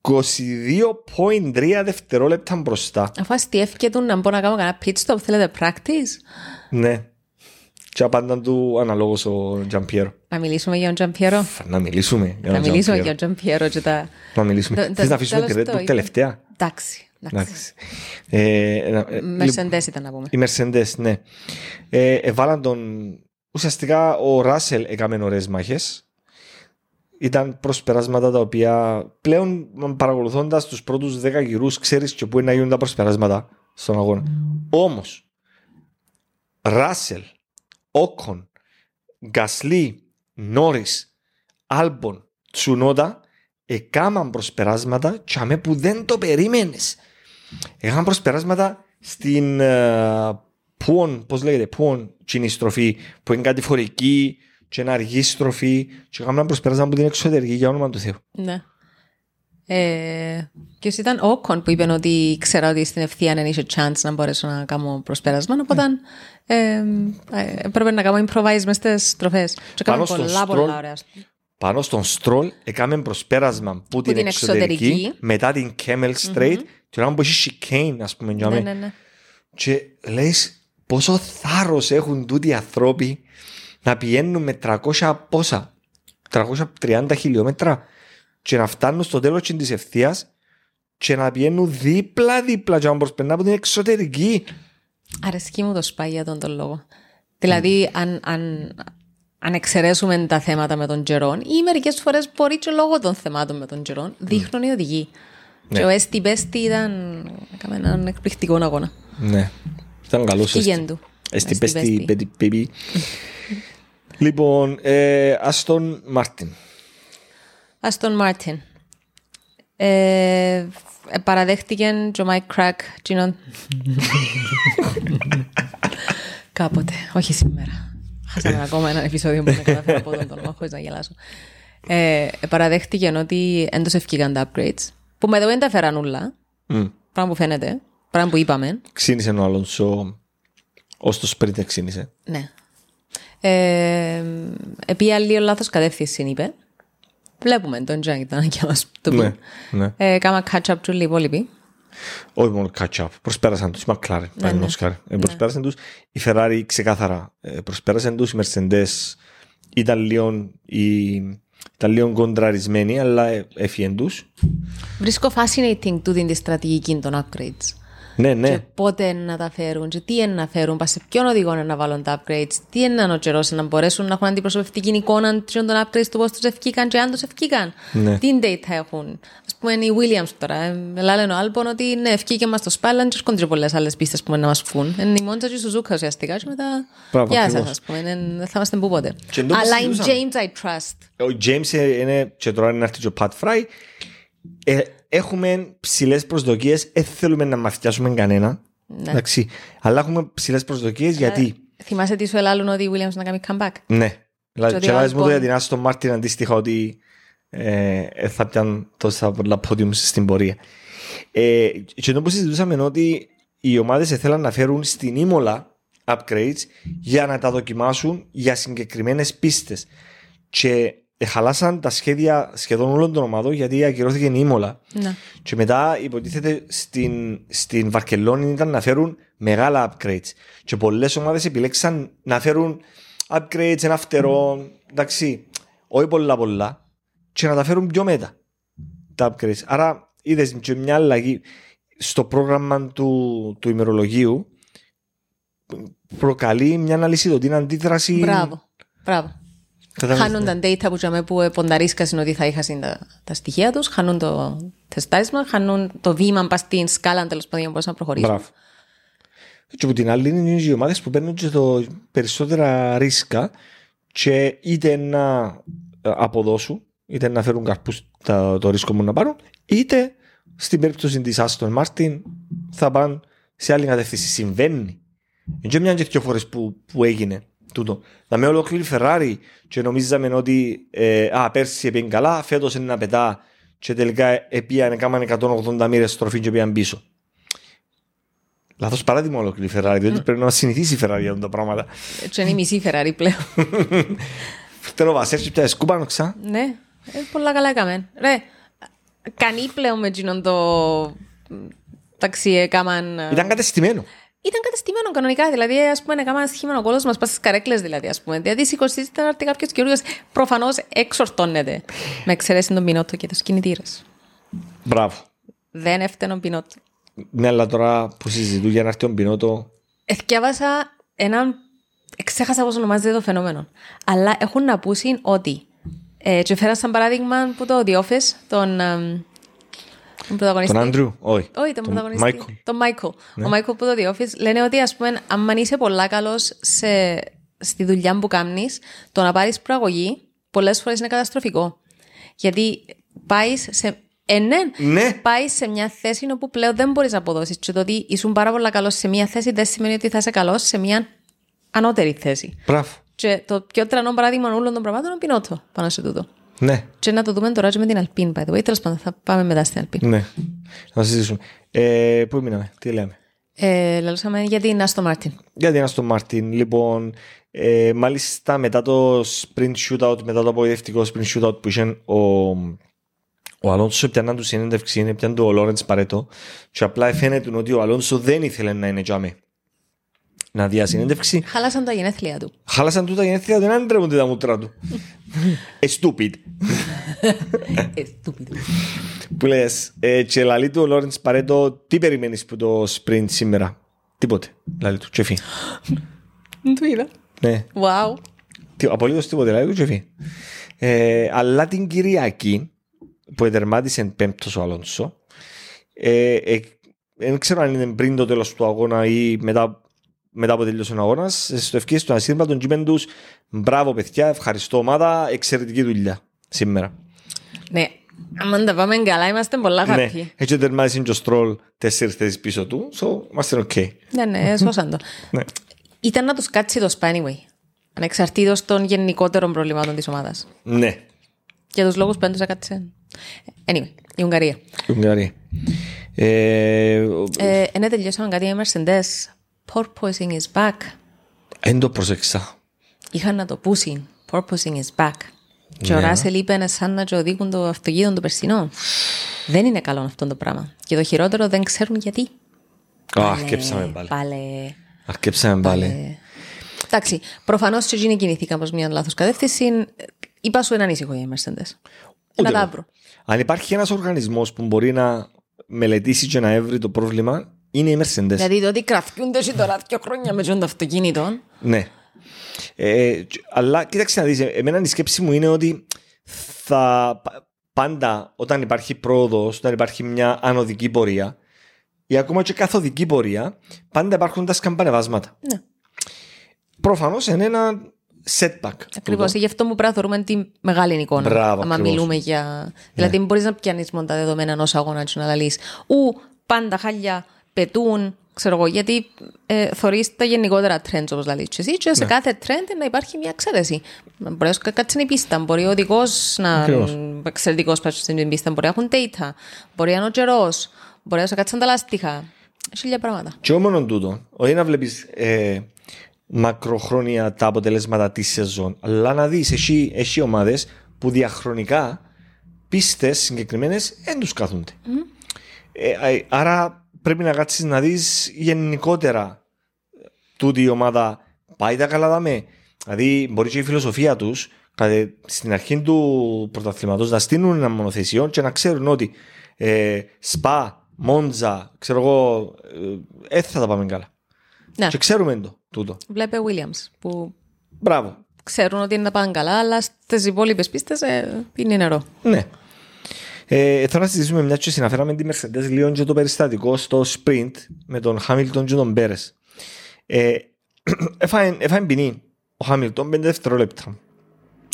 22.3 δευτερόλεπτα μπροστά. Αφού αστειεύκετουν να μπορώ να κάνω κανένα pit stop, θέλετε practice; Ναι. Και απάνταν του αναλόγως ο Τζαμπιέρο. Να μιλήσουμε για τον Τζαμπιέρο. Να μιλήσουμε για Να τον μιλήσουμε Giampiero. για τον Τζαμπιέρο και τα... Να μιλήσουμε. Το- το- Θες να αφήσουμε τη τέλος Red το Bull είπα. τελευταία; Εντάξει. εντάξει. Εντάξει. Ε, να- ε, Mercedes ήταν να πούμε. Οι Mercedes, ναι. Ε, εβάλαν τον... Ουσιαστικά ο Ράσελ έκαμε ωραίες μάχες. Ήταν προσπεράσματα τα οποία πλέον παρακολουθώντας τους πρώτους 10 γυρούς ξέρεις και πού είναι να γίνουν τα προσπεράσματα στον αγώνα. Όμως, Ράσελ, Όκον, Γκασλί, Νόρις, Άλμπον, Τσουνόντα έκαναν προσπεράσματα και αμέ που δεν το περίμενες. Έκαναν προσπεράσματα στην uh, πουον, πώς λέγεται, πουον κοινή στροφή που είναι κατηφορική και είναι αργή στροφή και έκαναν προσπεράσματα από την εξωτερική για όνομα του Θεού. Ναι. Ε, Ποιο ήταν ο Όκον που είπε ότι ξέρα ότι στην ευθεία δεν είχε chance να μπορέσω να κάνω προσπέρασμα. Οπότε ε, ε, έπρεπε να κάνω improvise μες στις στροφές. Και Πάνω κάνω στον πολλά Stroll, πολλά ωραία. Πάνω στον Στρόλ έκαμε προσπέρασμα που την, την εξωτερική, εξωτερική. μετά την Camel Straight και όταν που έχει chicane ας πούμε για Ναι, μένα. ναι, ναι. Και λες πόσο θάρρος έχουν τούτοι οι ανθρώποι να πηγαίνουν με 300 πόσα, 330 χιλιόμετρα και να φτάνουν στο τέλος της ευθείας και να πηγαίνουν δίπλα-δίπλα και να προσπερνά από την εξωτερική. Αρέσκει μου το σπάει για τον τον λόγο. Δηλαδή, αν, αν, αν εξαιρέσουμε τα θέματα με τον τζαιρόν, ή μερικές φορές μπορεί και λόγω των θεμάτων με τον τζαιρόν, δείχνουν οι οδηγοί. Ναι. Και ο Estie Bestie ήταν. Έκαμε έναν εκπληκτικό αγώνα. Ναι, ήταν καλός. Τι γεν του. Στην Estie Bestie, Bestie. πέμπι. Λοιπόν, ε, Αστον Μάρτιν. Αστον Μάρτιν. Ε, παραδέχτηκε και ο Μάικ Κρακ Κάποτε, όχι σήμερα. Χάσαμε ακόμα ένα επεισόδιο που με καταφέρω από τον όνομα χωρίς να γελάσω. Ε, παραδέχτηκε ότι έντος ευκήκαν τα upgrades. Που με εδώ δεν τα φέραν όλα. Πράγμα που φαίνεται. Πράγμα που είπαμε. Ξύνησε ο Αλόνσο ως το sprint ξύνησε. Ναι. Ε, επί λίγο λάθος κατεύθυνσης είπε. Βλέπουμε τον Τζάκι, ήταν και μας το πει. Ναι, ναι. Ε, κάμα catch up του οι υπόλοιποι. Όχι μόνο catch up. Προσπέρασαν τους. Η McLaren, ναι. παραδείγματος χάρη. Ε, Προσπέρασαν τους. Η Ferrari ξεκάθαρα ε, προσπέρασαν τους. Οι Mercedes ήταν λίγο, η, ήταν λίγο κοντραρισμένοι, αλλά ε, έφυγαν τους. Βρίσκω fascinating τούτη τη στρατηγική των upgrades. Ναι, ναι. Και πότε να τα φέρουν, και τι είναι να φέρουν, πας σε ποιον οδηγό είναι να βάλουν τα upgrades, τι είναι να ο καιρός να μπορέσουν να έχουν αντιπροσωπευτική εικόνα των upgrades του πώς τους ευκήκαν και αν τους ευκήκαν. Ναι. Τι date θα έχουν. Α πούμε, οι Williams τώρα. Ε, λένε ο Άλμπον ότι ναι, ευκήκε μας το Spallan, και έρχονται και πολλές άλλες πίστες που να μας βγουν. Είναι η Μόντζα και η Σουζούκα ουσιαστικά. Και μετά. Μπράβο, Γεια σα, ας ακριβώς. πούμε. είναι- Δεν θα είμαστε πού ποτέ. Και εν τω Αλλά in συζητούσαμε. James I trust. Ο James ε, είναι, και τώρα είναι να έρθει και ο Pat Fry. Ε, έχουμε ψηλές προσδοκίες. Δεν θέλουμε να μαθιάσουμε κανένα. Ναι. Εντάξει. Αλλά έχουμε ψηλές προσδοκίες γιατί. Θυμάσαι τι σου ελάλουν ότι η Williams να κάνει comeback; Ναι. Δηλαδή, ότι και ο άλλες μου το Albon- για την Άστον Μάρτιν αντίστοιχα ότι ε, ε, θα πιάνουν τόσα πολλά podiums στην πορεία. Ε, και εδώ που συζητούσαμε είναι ότι οι ομάδες θέλαν να φέρουν στην Ήμολα upgrades για να τα δοκιμάσουν για συγκεκριμένες πίστες. Και ε, χαλάσαν τα σχέδια σχεδόν όλων των ομάδων γιατί ακυρώθηκε η Ήμολα. Ναι. Και μετά υποτίθεται στην, στην Βαρκελόνη ήταν να φέρουν μεγάλα upgrades. Και πολλές ομάδες επιλέξαν να φέρουν upgrades, ένα φτερό, εντάξει, όχι πολλά πολλά, και να τα φέρουν πιο μετά τα upgrades. Άρα είδες και μια αλλαγή στο πρόγραμμα του, του ημερολογίου προκαλεί μια αλυσιδωτή αντίδραση. Μπράβο. Μπράβο. Κατάλαβες, Χάνουν ναι. τα data που, τζαμε που πονταρίσκασαν ότι θα είχαν τα, τα στοιχεία τους, χάνουν το τεστάρισμα, χάνουν το βήμα πας στην σκάλα τέλος πάντων για να μπορέσουν να προχωρήσουν. Μπράβο. Και από την άλλη είναι οι ομάδες που παίρνουν και το περισσότερα ρίσκα και είτε να ε, αποδώσουν, είτε να φέρουν καρπούς το ρίσκο μου να πάρουν, είτε στην περίπτωση της Άστον Μάρτιν θα πάνε σε άλλη κατεύθυνση. Συμβαίνει. Είναι και μια και δύο φορές που, που έγινε τούτο. Να με ολόκληρη Ferrari και νομίζαμε ότι ε, α, πέρσι πήγαινε καλά, φέτο είναι να πετά και τελικά επίανε κάμανε 180 μοίρες στροφή και πήγαν πίσω. Λάθος παράδειγμα ολόκληρη η Ferrari, διότι πρέπει να συνηθίσει η Ferrari για αυτά τα πράγματα. Έτσι είναι η μισή Ferrari πλέον. Θέλω να βασέρτσι πια σκούπανο ξα. ναι, ε, πολλά καλά έκαμε. Ρε, κανεί πλέον με εκείνον το ταξί έκαναν... ε, Ήταν κατεστημένο. Ήταν κατεστημένο κανονικά. Δηλαδή, ας πούμε, έκαναν σχήμα ο κόλος μας πας στις καρέκλες, δηλαδή. Ας πούμε. Δηλαδή, σηκωστείτε να έρθει κάποιος καινούριο. Προφανώς εξορτώνεται. Με εξαιρέσει τον πινότο και τους κινητήρες. Μπράβο. Δεν έφτανε ο Μπινότο. Ναι, αλλά τώρα που συζητούν για να έρθει ο Μπινότο, Εδιάβασα έναν. Ξέχασα πώς ονομάζεται το φαινόμενο. Αλλά έχουν να πούσουν ότι. Ε, και φέρα σαν παράδειγμα που το The Office, τον. Εμ, τον πρωταγωνιστή. τον Άντριου, όχι. Όχι, τον πρωταγωνιστή. Μάικλ. Τον Μάικλ. Ο Μάικλ που το The Office λένε ότι ας πούμε, αν είσαι πολλά καλός στη δουλειά που κάνεις, το να πάρεις προαγωγή πολλές φορές είναι καταστροφικό. Γιατί πάεις σε. Ε, ναι, Ναι. πάεις σε μια θέση όπου πλέον δεν μπορείς να αποδώσεις. Και το ότι ήσουν πάρα πολύ καλός σε μια θέση δεν σημαίνει ότι θα είσαι καλός σε μια ανώτερη θέση. Μπράβο. Και το πιο τρανό παράδειγμα όλων των πραγμάτων είναι ο Πινότο πάνω σε τούτο. Ναι, Και να το δούμε τώρα και με την Αλπίν, by the way. Τέλος πάντων, θα πάμε μετά στην Αλπίν. ναι. Να συζητήσουμε. Ε, πού μείναμε, τι λέμε; Ε, λαλούσαμε για την Άστο Μάρτιν. Για την Αστον Μάρτιν, λοιπόν, ε, μάλιστα μετά το sprint shootout, μετά το απογοητευτικό sprint shootout που είχε ο, ο Αλόνσο πιανά τους συνέντευξη, είναι πιαν του ο Λόρενς Μπαρέτο και απλά φαίνεται ότι ο Αλόνσο δεν ήθελε να είναι τζαμαί να δίει συνέντευξη. Χάλασαν τα γενέθλια του. Χάλασαν τούτα γενέθλια, δεν άντρεπονται τα μούτρα του. Ε, stupid. Ε, stupido. Που λες, ε, και λαλεί του ο Λόρενς Μπαρέτο, τι περιμένεις που το sprint σήμερα; Τίποτε, λαλεί του, τσεφί. Το είδα. Ναι, Wow. Τι- Απολύτως τίποτε, δηλαδή, τσεφί. Ε, αλλά την Κυριακή, που ετερμάτισε πέμπτος ο Αλόνσο, ε, ε, δεν ξέρω αν είναι πριν το τέλος του αγώνα ή μετά, μετά από τελείωσε ο αγώνας. Στο ευκαιρία του ανασύρμα των κείμενων τους, μπράβο παιδιά, ευχαριστώ ομάδα, εξαιρετική δουλειά σήμερα. Ναι. Αν τα πάμε καλά, είμαστε πολλά Ναι, happy. έτσι τερμάτισε και ο Στρόλ τέσσερις θέσεις πίσω του, so είμαστε ok. Ναι, ναι, σώσαν το. Ναι. Ήταν να τους κάτσει το Spanyway. Ανεξαρτήτως των γενικότερων προβλημάτων της ομάδας. Ναι, Για τους λόγους που έντουσα κάτσε. Anyway, η Ουγγαρία. η Ουγγαρία. Ε, Ε, ναι, τελειώσαμε κάτι οι Mercedes. Porpoising is back. Εν το προσέξα. Είχαν να το πούσουν. Porpoising is back. Και ο Ράσελ είπε είναι σαν να το οδηγούν το αυτοκίνητο του περσινό. Δεν είναι καλό αυτό το πράγμα. Και το χειρότερο δεν ξέρουν γιατί. Α, αρκέψαμε πάλι. Πάλε. Αρκέψαμε πάλι. Εντάξει, προφανώς και εκείνοι κινηθήκαν προς μια λάθος κατεύθυνση. Είπα σου έναν ήσυχο για οι Mercedes. Ένα εγώ. τάβρο. Αν υπάρχει ένας οργανισμός που μπορεί να μελετήσει και να έβρει το πρόβλημα, είναι οι Mercedes. Δηλαδή το ότι κραφτούνται εσύ τώρα δύο χρόνια με τον αυτοκίνητο. Ναι. Ε, τ- αλλά κοίταξε να δεις, ε, εμένα η σκέψη μου είναι ότι θα πα- πάντα όταν υπάρχει πρόοδος, όταν υπάρχει μια ανωδική πορεία ή ακόμα και καθοδική πορεία, πάντα υπάρχουν τα σκαμπανεβάσματα. Ναι. Προφανώς είναι ένα setback. Ακριβώς. τούτο. Γι' αυτό που πρέπει να θεωρούμε τη μεγάλη εικόνα. Μπράβο, άμα ακριβώς. μιλούμε για. Δηλαδή, μπορείς να πιάνεις μόνο τα δεδομένα ενός αγώνα και να λύσεις. Ου πάντα χάλια πετούν, ξέρω εγώ, γιατί ε, θεωρεί τα γενικότερα trends όπως λέει και εσύ, και σε Ναι. κάθε trend να υπάρχει μια εξαίρεση. Μπορεί να κάτσει η πίστα, μπορεί ο οδηγός να Ακριβώς. είναι εξαιρετικός πάνω στην πίστα, μπορεί να έχουν data, μπορεί να είναι ο καιρός, μπορεί να σου κάτσουν τα λάστιχα. Χίλια πράγματα. Και όμω τούτο, όχι να βλέπεις ε, μακροχρόνια τα αποτελέσματα της σεζόν, αλλά να δεις εσύ, εσύ ομάδες που διαχρονικά πίστες συγκεκριμένες δεν τους κάθονται. Ε, ε, άρα πρέπει να κάτσεις να δεις γενικότερα τούτη η ομάδα πάει τα καλά δάμε. Δηλαδή, μπορεί και η φιλοσοφία τους στην αρχή του πρωταθλήματος να στείλουν ένα μονοθεσιό και να ξέρουν ότι ε, σπα, μόντζα, ξέρω εγώ, ε, θα τα πάμε καλά. Ναι, Και ξέρουμε το τούτο. βλέπε Williams που Μπράβο. ξέρουν ότι είναι να πάνε καλά, αλλά στις υπόλοιπες πίστες ε, πίνει νερό. Ναι. Ε, θέλω να συζητήσουμε μια και συναφέραμε τη Mercedes λίγο και το περιστατικό στο sprint με τον Hamilton και τον Πέρες. Ε, έφαγε, έφαγε ποινή ο Hamilton 5 δευτερόλεπτα.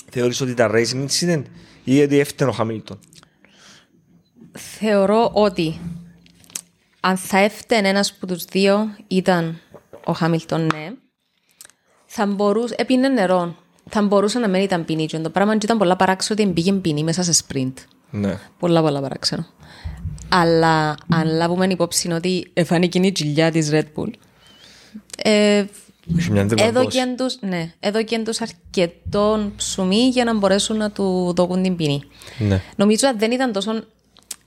Θεωρείς ότι ήταν racing incident ή ότι έφτανε ο Hamilton; Θεωρώ ότι αν θα έφτανε ένας από τους δύο ήταν ο Χάμιλτον, ναι. Θα μπορούσε, έπινε νερό. Θα μπορούσε να μην ήταν ποινή. Και το πράγμα και ήταν πολλά παράξενο ότι πήγε ποινή μέσα σε sprint. Ναι. Πολλά πολλά παράξενο. Αλλά αν λάβουμε υπόψη ότι εφάνηκε η κοιλιά της Red Bull, ε, Έχει μια αντιπαντός. έδωκεν τους, ναι, έδωκεν τους αρκετόν ψωμί για να μπορέσουν να του δώκουν την ποινή. Ναι. Νομίζω ότι δεν ήταν τόσο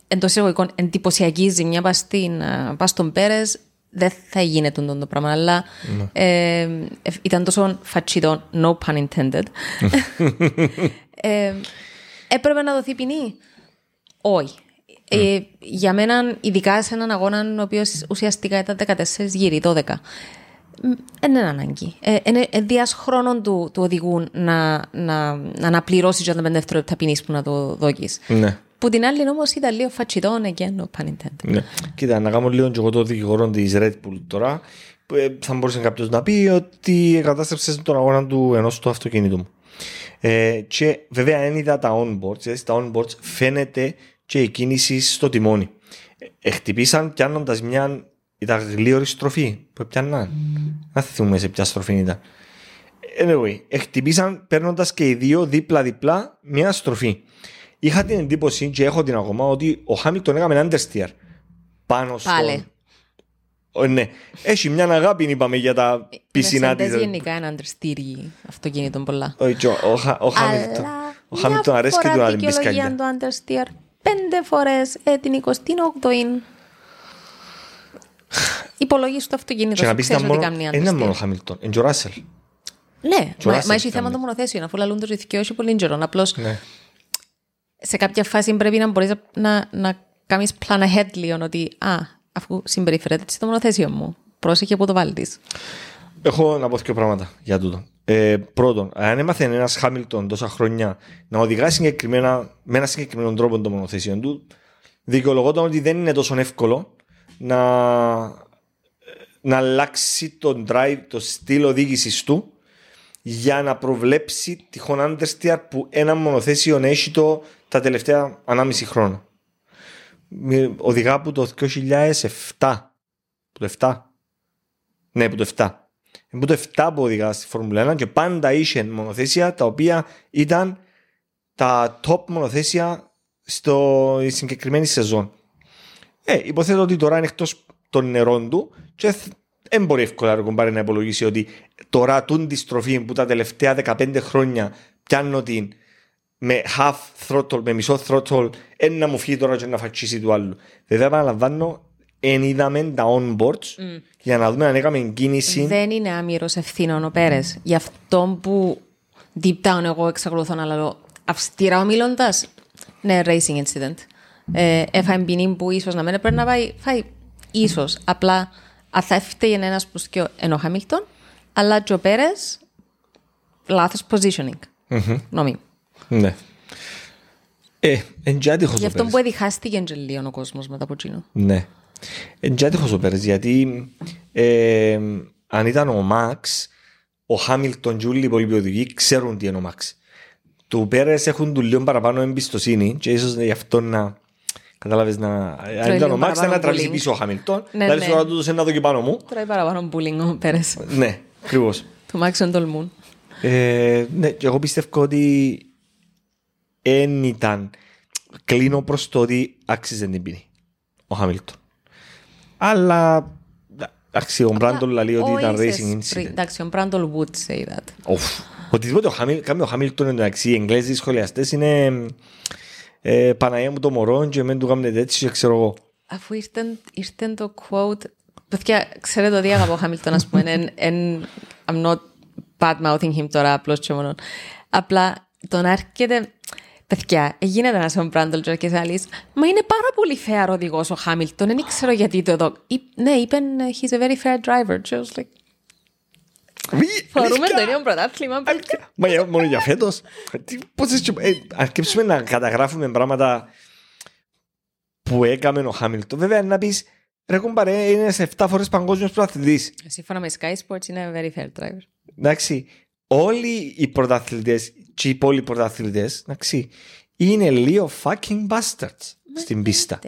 εντό εισαγωγικών εντυπωσιακή ζημιά πας πας στον Πέρες, δεν θα γίνεται το, το πράγμα. Αλλά ε, ε, ήταν τόσο φατσίτο, no pun intended. ε, έπρεπε να δοθεί ποινή. Όχι. Ε, για μένα, ειδικά σε έναν αγώνα ο οποίος ουσιαστικά ήταν 14 γύρι, 12. Δεν είναι ανάγκη. Ε, είναι δίας χρόνων του, του οδηγού να, να, να αναπληρώσει για τα πέντε δευτερόλεπτα ποινής που να το δώκεις. Ναι. Που την άλλη όμως ήταν λίγο φατσιτόν again, no pun intended. Ναι. Κοίτα, να κάνω λίγο και εγώ το δικηγόρο της Red Bull τώρα. που, ε, Θα μπορούσε κάποιος να πει ότι κατάστρεψε τον αγώνα του ενός του αυτοκίνητου μου. Ε, και βέβαια, αν είδα τα onboards, δηλαδή στα onboards φαίνεται και η κίνηση στο τιμόνι. Ε, χτυπήσαν πιάνοντας μια. Ήταν γλίωρη στροφή που πιάνναν. Να θυμούμε σε ποια στροφή ήταν. Anyway, χτυπήσαν παίρνοντας και οι δύο δίπλα-δίπλα μια στροφή. Είχα την εντύπωση και έχω την ακόμα ότι ο Χάμιλτον έκαμε understeer πάνω στον... Πάλε. Ο, ναι. Έχει μια αγάπη, είπαμε, για τα πισινά Mercedes της. γενικά είναι αντριστήριοι αυτοκίνητων πολλά. Όχι, και ο, ο, Χα- ο Χάμιλτον. Ο Χάμιλτον αρέσει και του να την πεις δικαιολογία καλιά. του understeer πέντε φορές ε, την 28η. Υπολογίζει το αυτοκίνητο Και να σου, πεις ξέρεις ήταν ότι μόνο, κάνει δεν είναι μόνο ο understeer. Χάμιλτον, είναι και ο Ράσελ. Ναι, Και ο μα, Russell μα έχει κάνει. θέμα το μονοθέσιο, αφού λαλούν το ρηθικιό έχει πολύ καιρό. Απλώς Ναι. σε κάποια φάση πρέπει να μπορείς να, να κάνεις plan ahead λίγο ότι α, αφού συμπεριφέρεται έτσι το μονοθέσιο μου, πρόσεχε που το βάλεις. Έχω να πω δύο πράγματα για τούτο. Ε, πρώτον, αν έμαθε ένας Χάμιλτον τόσα χρόνια να οδηγά συγκεκριμένα, με ένα συγκεκριμένο τρόπο το μονοθέσιο του, δικαιολογόταν ότι δεν είναι τόσο εύκολο να, να αλλάξει τον drive, το στυλ οδήγησης του για να προβλέψει τυχόν understeer που ένα μονοθέσιο έχει το τα τελευταία ανάμιση χρόνια. Μη- Οδηγά από το 2007. Που το 7. Ναι, που το 7. Που το 7 που οδηγά στη Φόρμουλα 1 και πάντα είχε μονοθέσια τα οποία ήταν τα top μονοθέσια στο η συγκεκριμένη σεζόν. Ε, υποθέτω ότι τώρα είναι εκτός των νερών του και δεν μπορεί εύκολα να πάρει να υπολογίσει ότι τώρα τούν τη στροφή που τα τελευταία 15 χρόνια πιάνω την με half throttle, με μισό throttle, ένα μου φύγει τώρα και να φατσίσει του άλλου. Βέβαια, επαναλαμβάνω, εν είδαμε τα onboards για να δούμε αν έκαμε κίνηση. Δεν είναι άμυρος ευθύνων ο Πέρε. Γι' αυτό που deep down εγώ εξακολουθώ να λέω αυστηρά ομιλώντας, ναι, racing incident. Ε, έφαγε ποινή που ίσως να μην έπρεπε να πάει, φάει ίσως. Απλά αν θα έφταιγε ένας που σκιο ενώ ο Χάμιλτον, αλλά και ο Πέρες λάθος positioning. Νομίζω. Ναι. Ε, εν και άτυχος Γι' ο αυτό Πέρες. που εδιχάστηκε και λίγο ο κόσμος μετά από εκείνο. Ναι. Εν και άτυχος ο Πέρες, γιατί ε, αν ήταν ο Μαξ, ο Χάμιλτον και όλοι οι υπόλοιποι οδηγοί ξέρουν τι είναι ο Μαξ. Του Πέρες έχουν του λίγο παραπάνω εμπιστοσύνη και ίσως γι' αυτό να Κατάλαβες να... Αν ήταν λίγο ο Μαξ θα να παραπάνω τραβήσει bullying. πίσω ο Χάμιλτον. Ναι, Δηλαδή ναι. τώρα του έδωσε ένα δω και πάνω μου. Τώρα παραπάνω bullying ο Πέρες. Ναι, ακριβώς. Του Μάξον τολμούν. Ε, ναι, και εγώ πιστεύω ότι δεν ήταν. Κλείνω προς το ότι άξιζε την ποινή ο Χάμιλτον. Αλλά εντάξει, ο Μπράντον λέει ότι ήταν racing incident. Εντάξει, ο Μπράντον would say that. Οφ. Οτιδήποτε ο Χάμιλ- κάνει ο Χάμιλτον εντάξει, οι Εγγλέζοι σχολιαστές είναι ε, Παναγία μου το μωρό και μεν του κάνετε έτσι και ξέρω εγώ. Αφού ήρθε, ήρθε το quote. Παιδιά, ξέρετε ότι αγαπώ Χάμιλτον, ας πούμε. εν- εν- I'm not bad mouthing him τώρα, απλώς και μόνο. Απλά τον έρχεται. Παιδιά, γίνεται να σε ο Μπράντολ και σε άλλοι. Μα είναι πάρα πολύ fair οδηγός ο Χάμιλτον. Δεν ξέρω γιατί το εδώ. Εί- Ναι, είπεν he's a very fair driver. Και I was like, Φορούμε το ίδιο πρωτάθλημα. Αλήθεια. Μα για, μόνο για φέτος. Τι- Πώς έτσι, ε, αρκέψουμε να καταγράφουμε πράγματα που έκαμε ο Χάμιλτον. Βέβαια να πεις, ρε κουμπαρέ, είναι σε 7 φορές παγκόσμιος πρωταθλητής. Σύμφωνα με Sky Sports είναι a very fair driver. Εντάξει, όλοι οι πρωταθλητές και οι υπόλοιποι πρωταθλητές, εντάξει, είναι λίγο fucking bastards στην πίστα.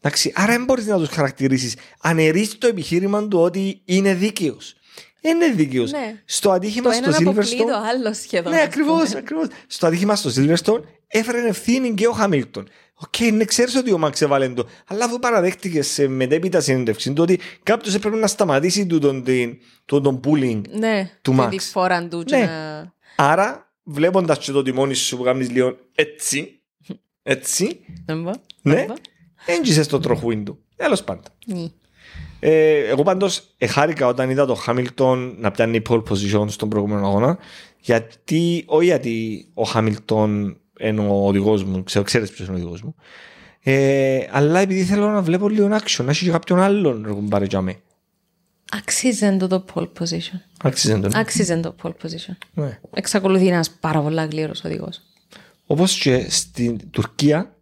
Εντάξει, άρα δεν μπορείς να τους χαρακτηρίσεις. Αναιρείς το επιχείρημα του ότι είναι δίκαιος. Είναι δίκαιος. Ναι. Στο ατύχημα Το στο ένα αποκλεί το Silverstone άλλο σχεδόν. ναι, ας ακριβώς. πούμε. Ακριβώς. Στο ατύχημα στο Silverstone έφερε ευθύνη και ο Χάμιλτον. Οκ, ναι, ξέρεις ότι ο Μαξ έβαλε το. Αλλά αφού παραδέχτηκες σε μετέπειτα συνέντευξη του ότι κάποιος έπρεπε να σταματήσει του τον, την- τον, τον bullying. Ναι, του τη Max. διφόραν του και Ναι. να... Άρα, βλέποντας και το τιμόνι σου που κάνεις λίγο έτσι, έτσι, Να μπω, ναι, να μπω. έντζησε στο τροχούιν του. Τέλος πάντων. Ναι. Ε, εγώ πάντως εχάρηκα όταν είδα τον Χάμιλτον να πιάνει pole position στον προηγούμενο αγώνα. Γιατί, όχι γιατί ο Χάμιλτον είναι ο οδηγός μου, ξέρω, ξέρεις ποιος είναι ο οδηγός μου. Ε, αλλά επειδή θέλω να βλέπω λίγο action, να έχει και κάποιον άλλον να πάρει για με. Αξίζει το το pole position. Άξιζε τον. Αξίζει το pole position. Ναι. Εξακολουθεί ένας πάρα πολλά γλύρος οδηγός. Όπως και στην Τουρκία,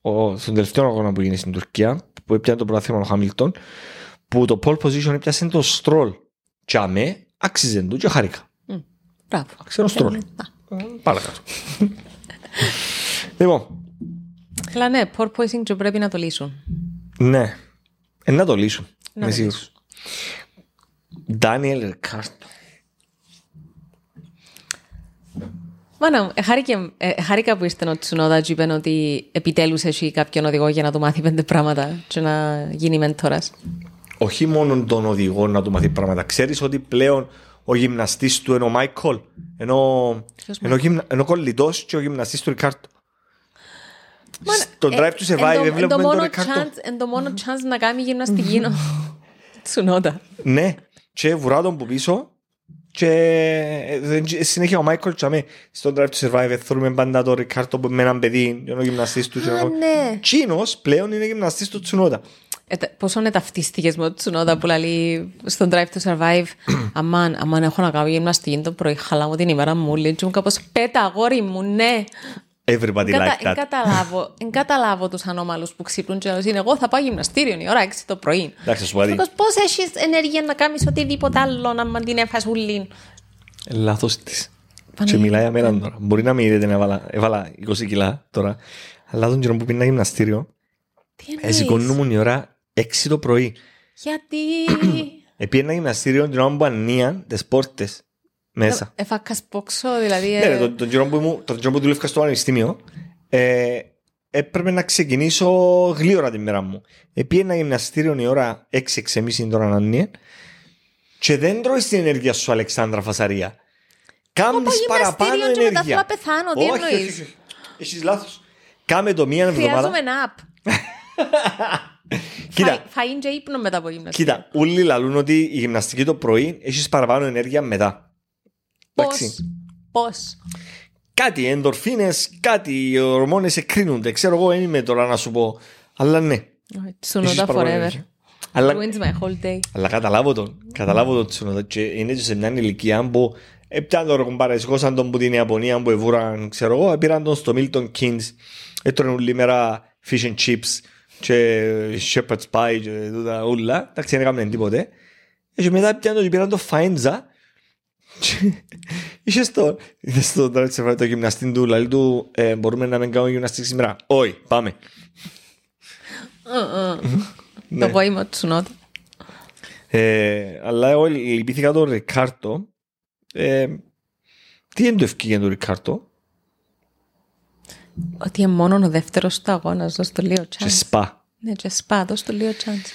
ο, στον τελευταίο αγώνα που έγινε στην Τουρκία, που έπιανε το πρωτάθλημα ο Χάμιλτον, που το pole position έπιασε το στρόλ. Και αμέ, άξιζε του και χάρηκα. Μπράβο. Ξέρω στρόλ. Παρακάτω. λοιπόν, Αλλά ναι, porpoising και πρέπει να το λύσουν. ναι. Ε, να το λύσουν. Να Είμαι το σίγουρος. Ντάνιελ Ρικάρτο. Μάνα μου, ε, χάρηκε- ε, χάρηκα που ήρθε ο Τσουνόδα και είπε ότι επιτέλους έχει κάποιον οδηγό για να του μάθει πέντε πράγματα και να γίνει μέντορας. Όχι μόνο τον οδηγό να του μάθει πράγματα. Ξέρεις ότι πλέον ο γυμναστής του είναι ο Μάικολ. Ενώ, Ποιος ενώ, γυμνα, ενώ κολλητός και ο γυμναστής του Ρικάρτο. Στον drive to survive δεν Εν το βλέπουμε τον μόνο Ρικάρτο. chance- εν το μόνο chance να κάνει γυμναστική είναι ο Τσουνόδα. Ναι, και βουρά τον που πίσω και ε, δεν- συνέχεια ο Μάικολ τσάμε στον Drive to Survive θέλουμε πάντα τον Ρικάρτο που με έναν παιδί είναι ο γυμναστής του. και Α, εγώ. ναι. Τσίνος πλέον είναι γυμναστής του Τσουνότα. Ε, τα- Πόσο είναι ταυτίστηκες με τον Τσουνόδα που λέει στον Drive to Survive αμάν, αμάν έχω να κάνω γυμναστική το πρωί, χαλά μου την ημέρα μου, λέει και μου κάπως πέτα αγόρι μου, ναι. Everybody Κατα, like εν, that. καταλάβω, εν καταλάβω τους ανώμαλους που ξύπνουν και λένε εγώ θα πάω γυμναστήριο η ώρα 6 το πρωί. Εντάξει, σου πω κάτι. Πώς, πώς έχεις ενέργεια να κάνεις οτιδήποτε άλλο να μην την έφασουλήν. Ε, Λάθος της. Και Παναγία μιλάει μου. αμένα τώρα. Μπορεί να μην είδετε να έβαλα, έβαλα 20 κιλά τώρα. Αλλά τον καιρό που πήγαινα γυμναστήριο, Τι ε, εννοείς, σηκώνουν μου η ώρα 6 το πρωί. γιατί... Επήγαινα γυμναστήριο την ώρα που ανοίαν τις πόρτες μέσα. Εφάκα σπόξο, δηλαδή. Ναι, ε, ρε, τον, τον καιρό που, ήμουν- τον καιρό που δουλεύκα στο πανεπιστήμιο, ε, έπρεπε να ξεκινήσω γλύωρα τη μέρα μου. Επήγαινα γυμναστήριο η ώρα 6-6.30 τώρα να είναι και δεν τρώεις την ενέργεια σου, Αλεξάνδρα Φασαρία. Κάμεις πάω παραπάνω γυμναστήριο και μετά ενέργεια. θέλω να πεθάνω, τι Όχι, εννοείς; όχι, όχι. Έχεις λάθος. Κάμε το μία εβδομάδα. Χρειάζομαι ένα app. Κοίτα, Φαΐν και ύπνο μετά από γυμναστήριο. κοίτα, όλοι λαλούν ότι η γυμναστική το πρωί έχεις παραπάνω ενέργεια μετά. Εντάξει. Πώς. Πώς. κάτι endorphines, κάτι οι ορμόνες εκκρίνονται. Ξέρω εγώ, δεν είμαι τώρα να σου πω. Αλλά ναι. Έχεις Τσουνότα παραπάνω forever. ενέργεια. Αλλά, Ruins my whole day. αλλά καταλάβω τον. Καταλάβω τον Τσουνότα. Και είναι και σε μια ηλικία που έπιαν τον ροκομπάρα, σηκώσαν τον που την Ιαπωνία που εβούραν, ξέρω εγώ, πήραν τον στο Milton Keynes, έτρωνε όλη μέρα fish and chips και shepherd's pie και τούτα ούλα. Εντάξει, δεν έκαναν τίποτε. Και μετά πιάνε το και πήραν το Φάιντζα και Είχες στο, είδες το, τώρα σε το γυμναστή του, λέει του, ε, μπορούμε να μην κάνουμε γυμναστική σήμερα. Όχι, πάμε. Το απόγευμα του Τσουνότα. Ε, αλλά εγώ λυπήθηκα τον Ρικάρτο. Ε, τι είναι το ευκήγε του Ρικάρτο; Ότι είναι μόνο ο δεύτερος του αγώνας, δώσ' το λίγο και chance. σπα. Ναι, και σπά, δώσ' το λίγο chance.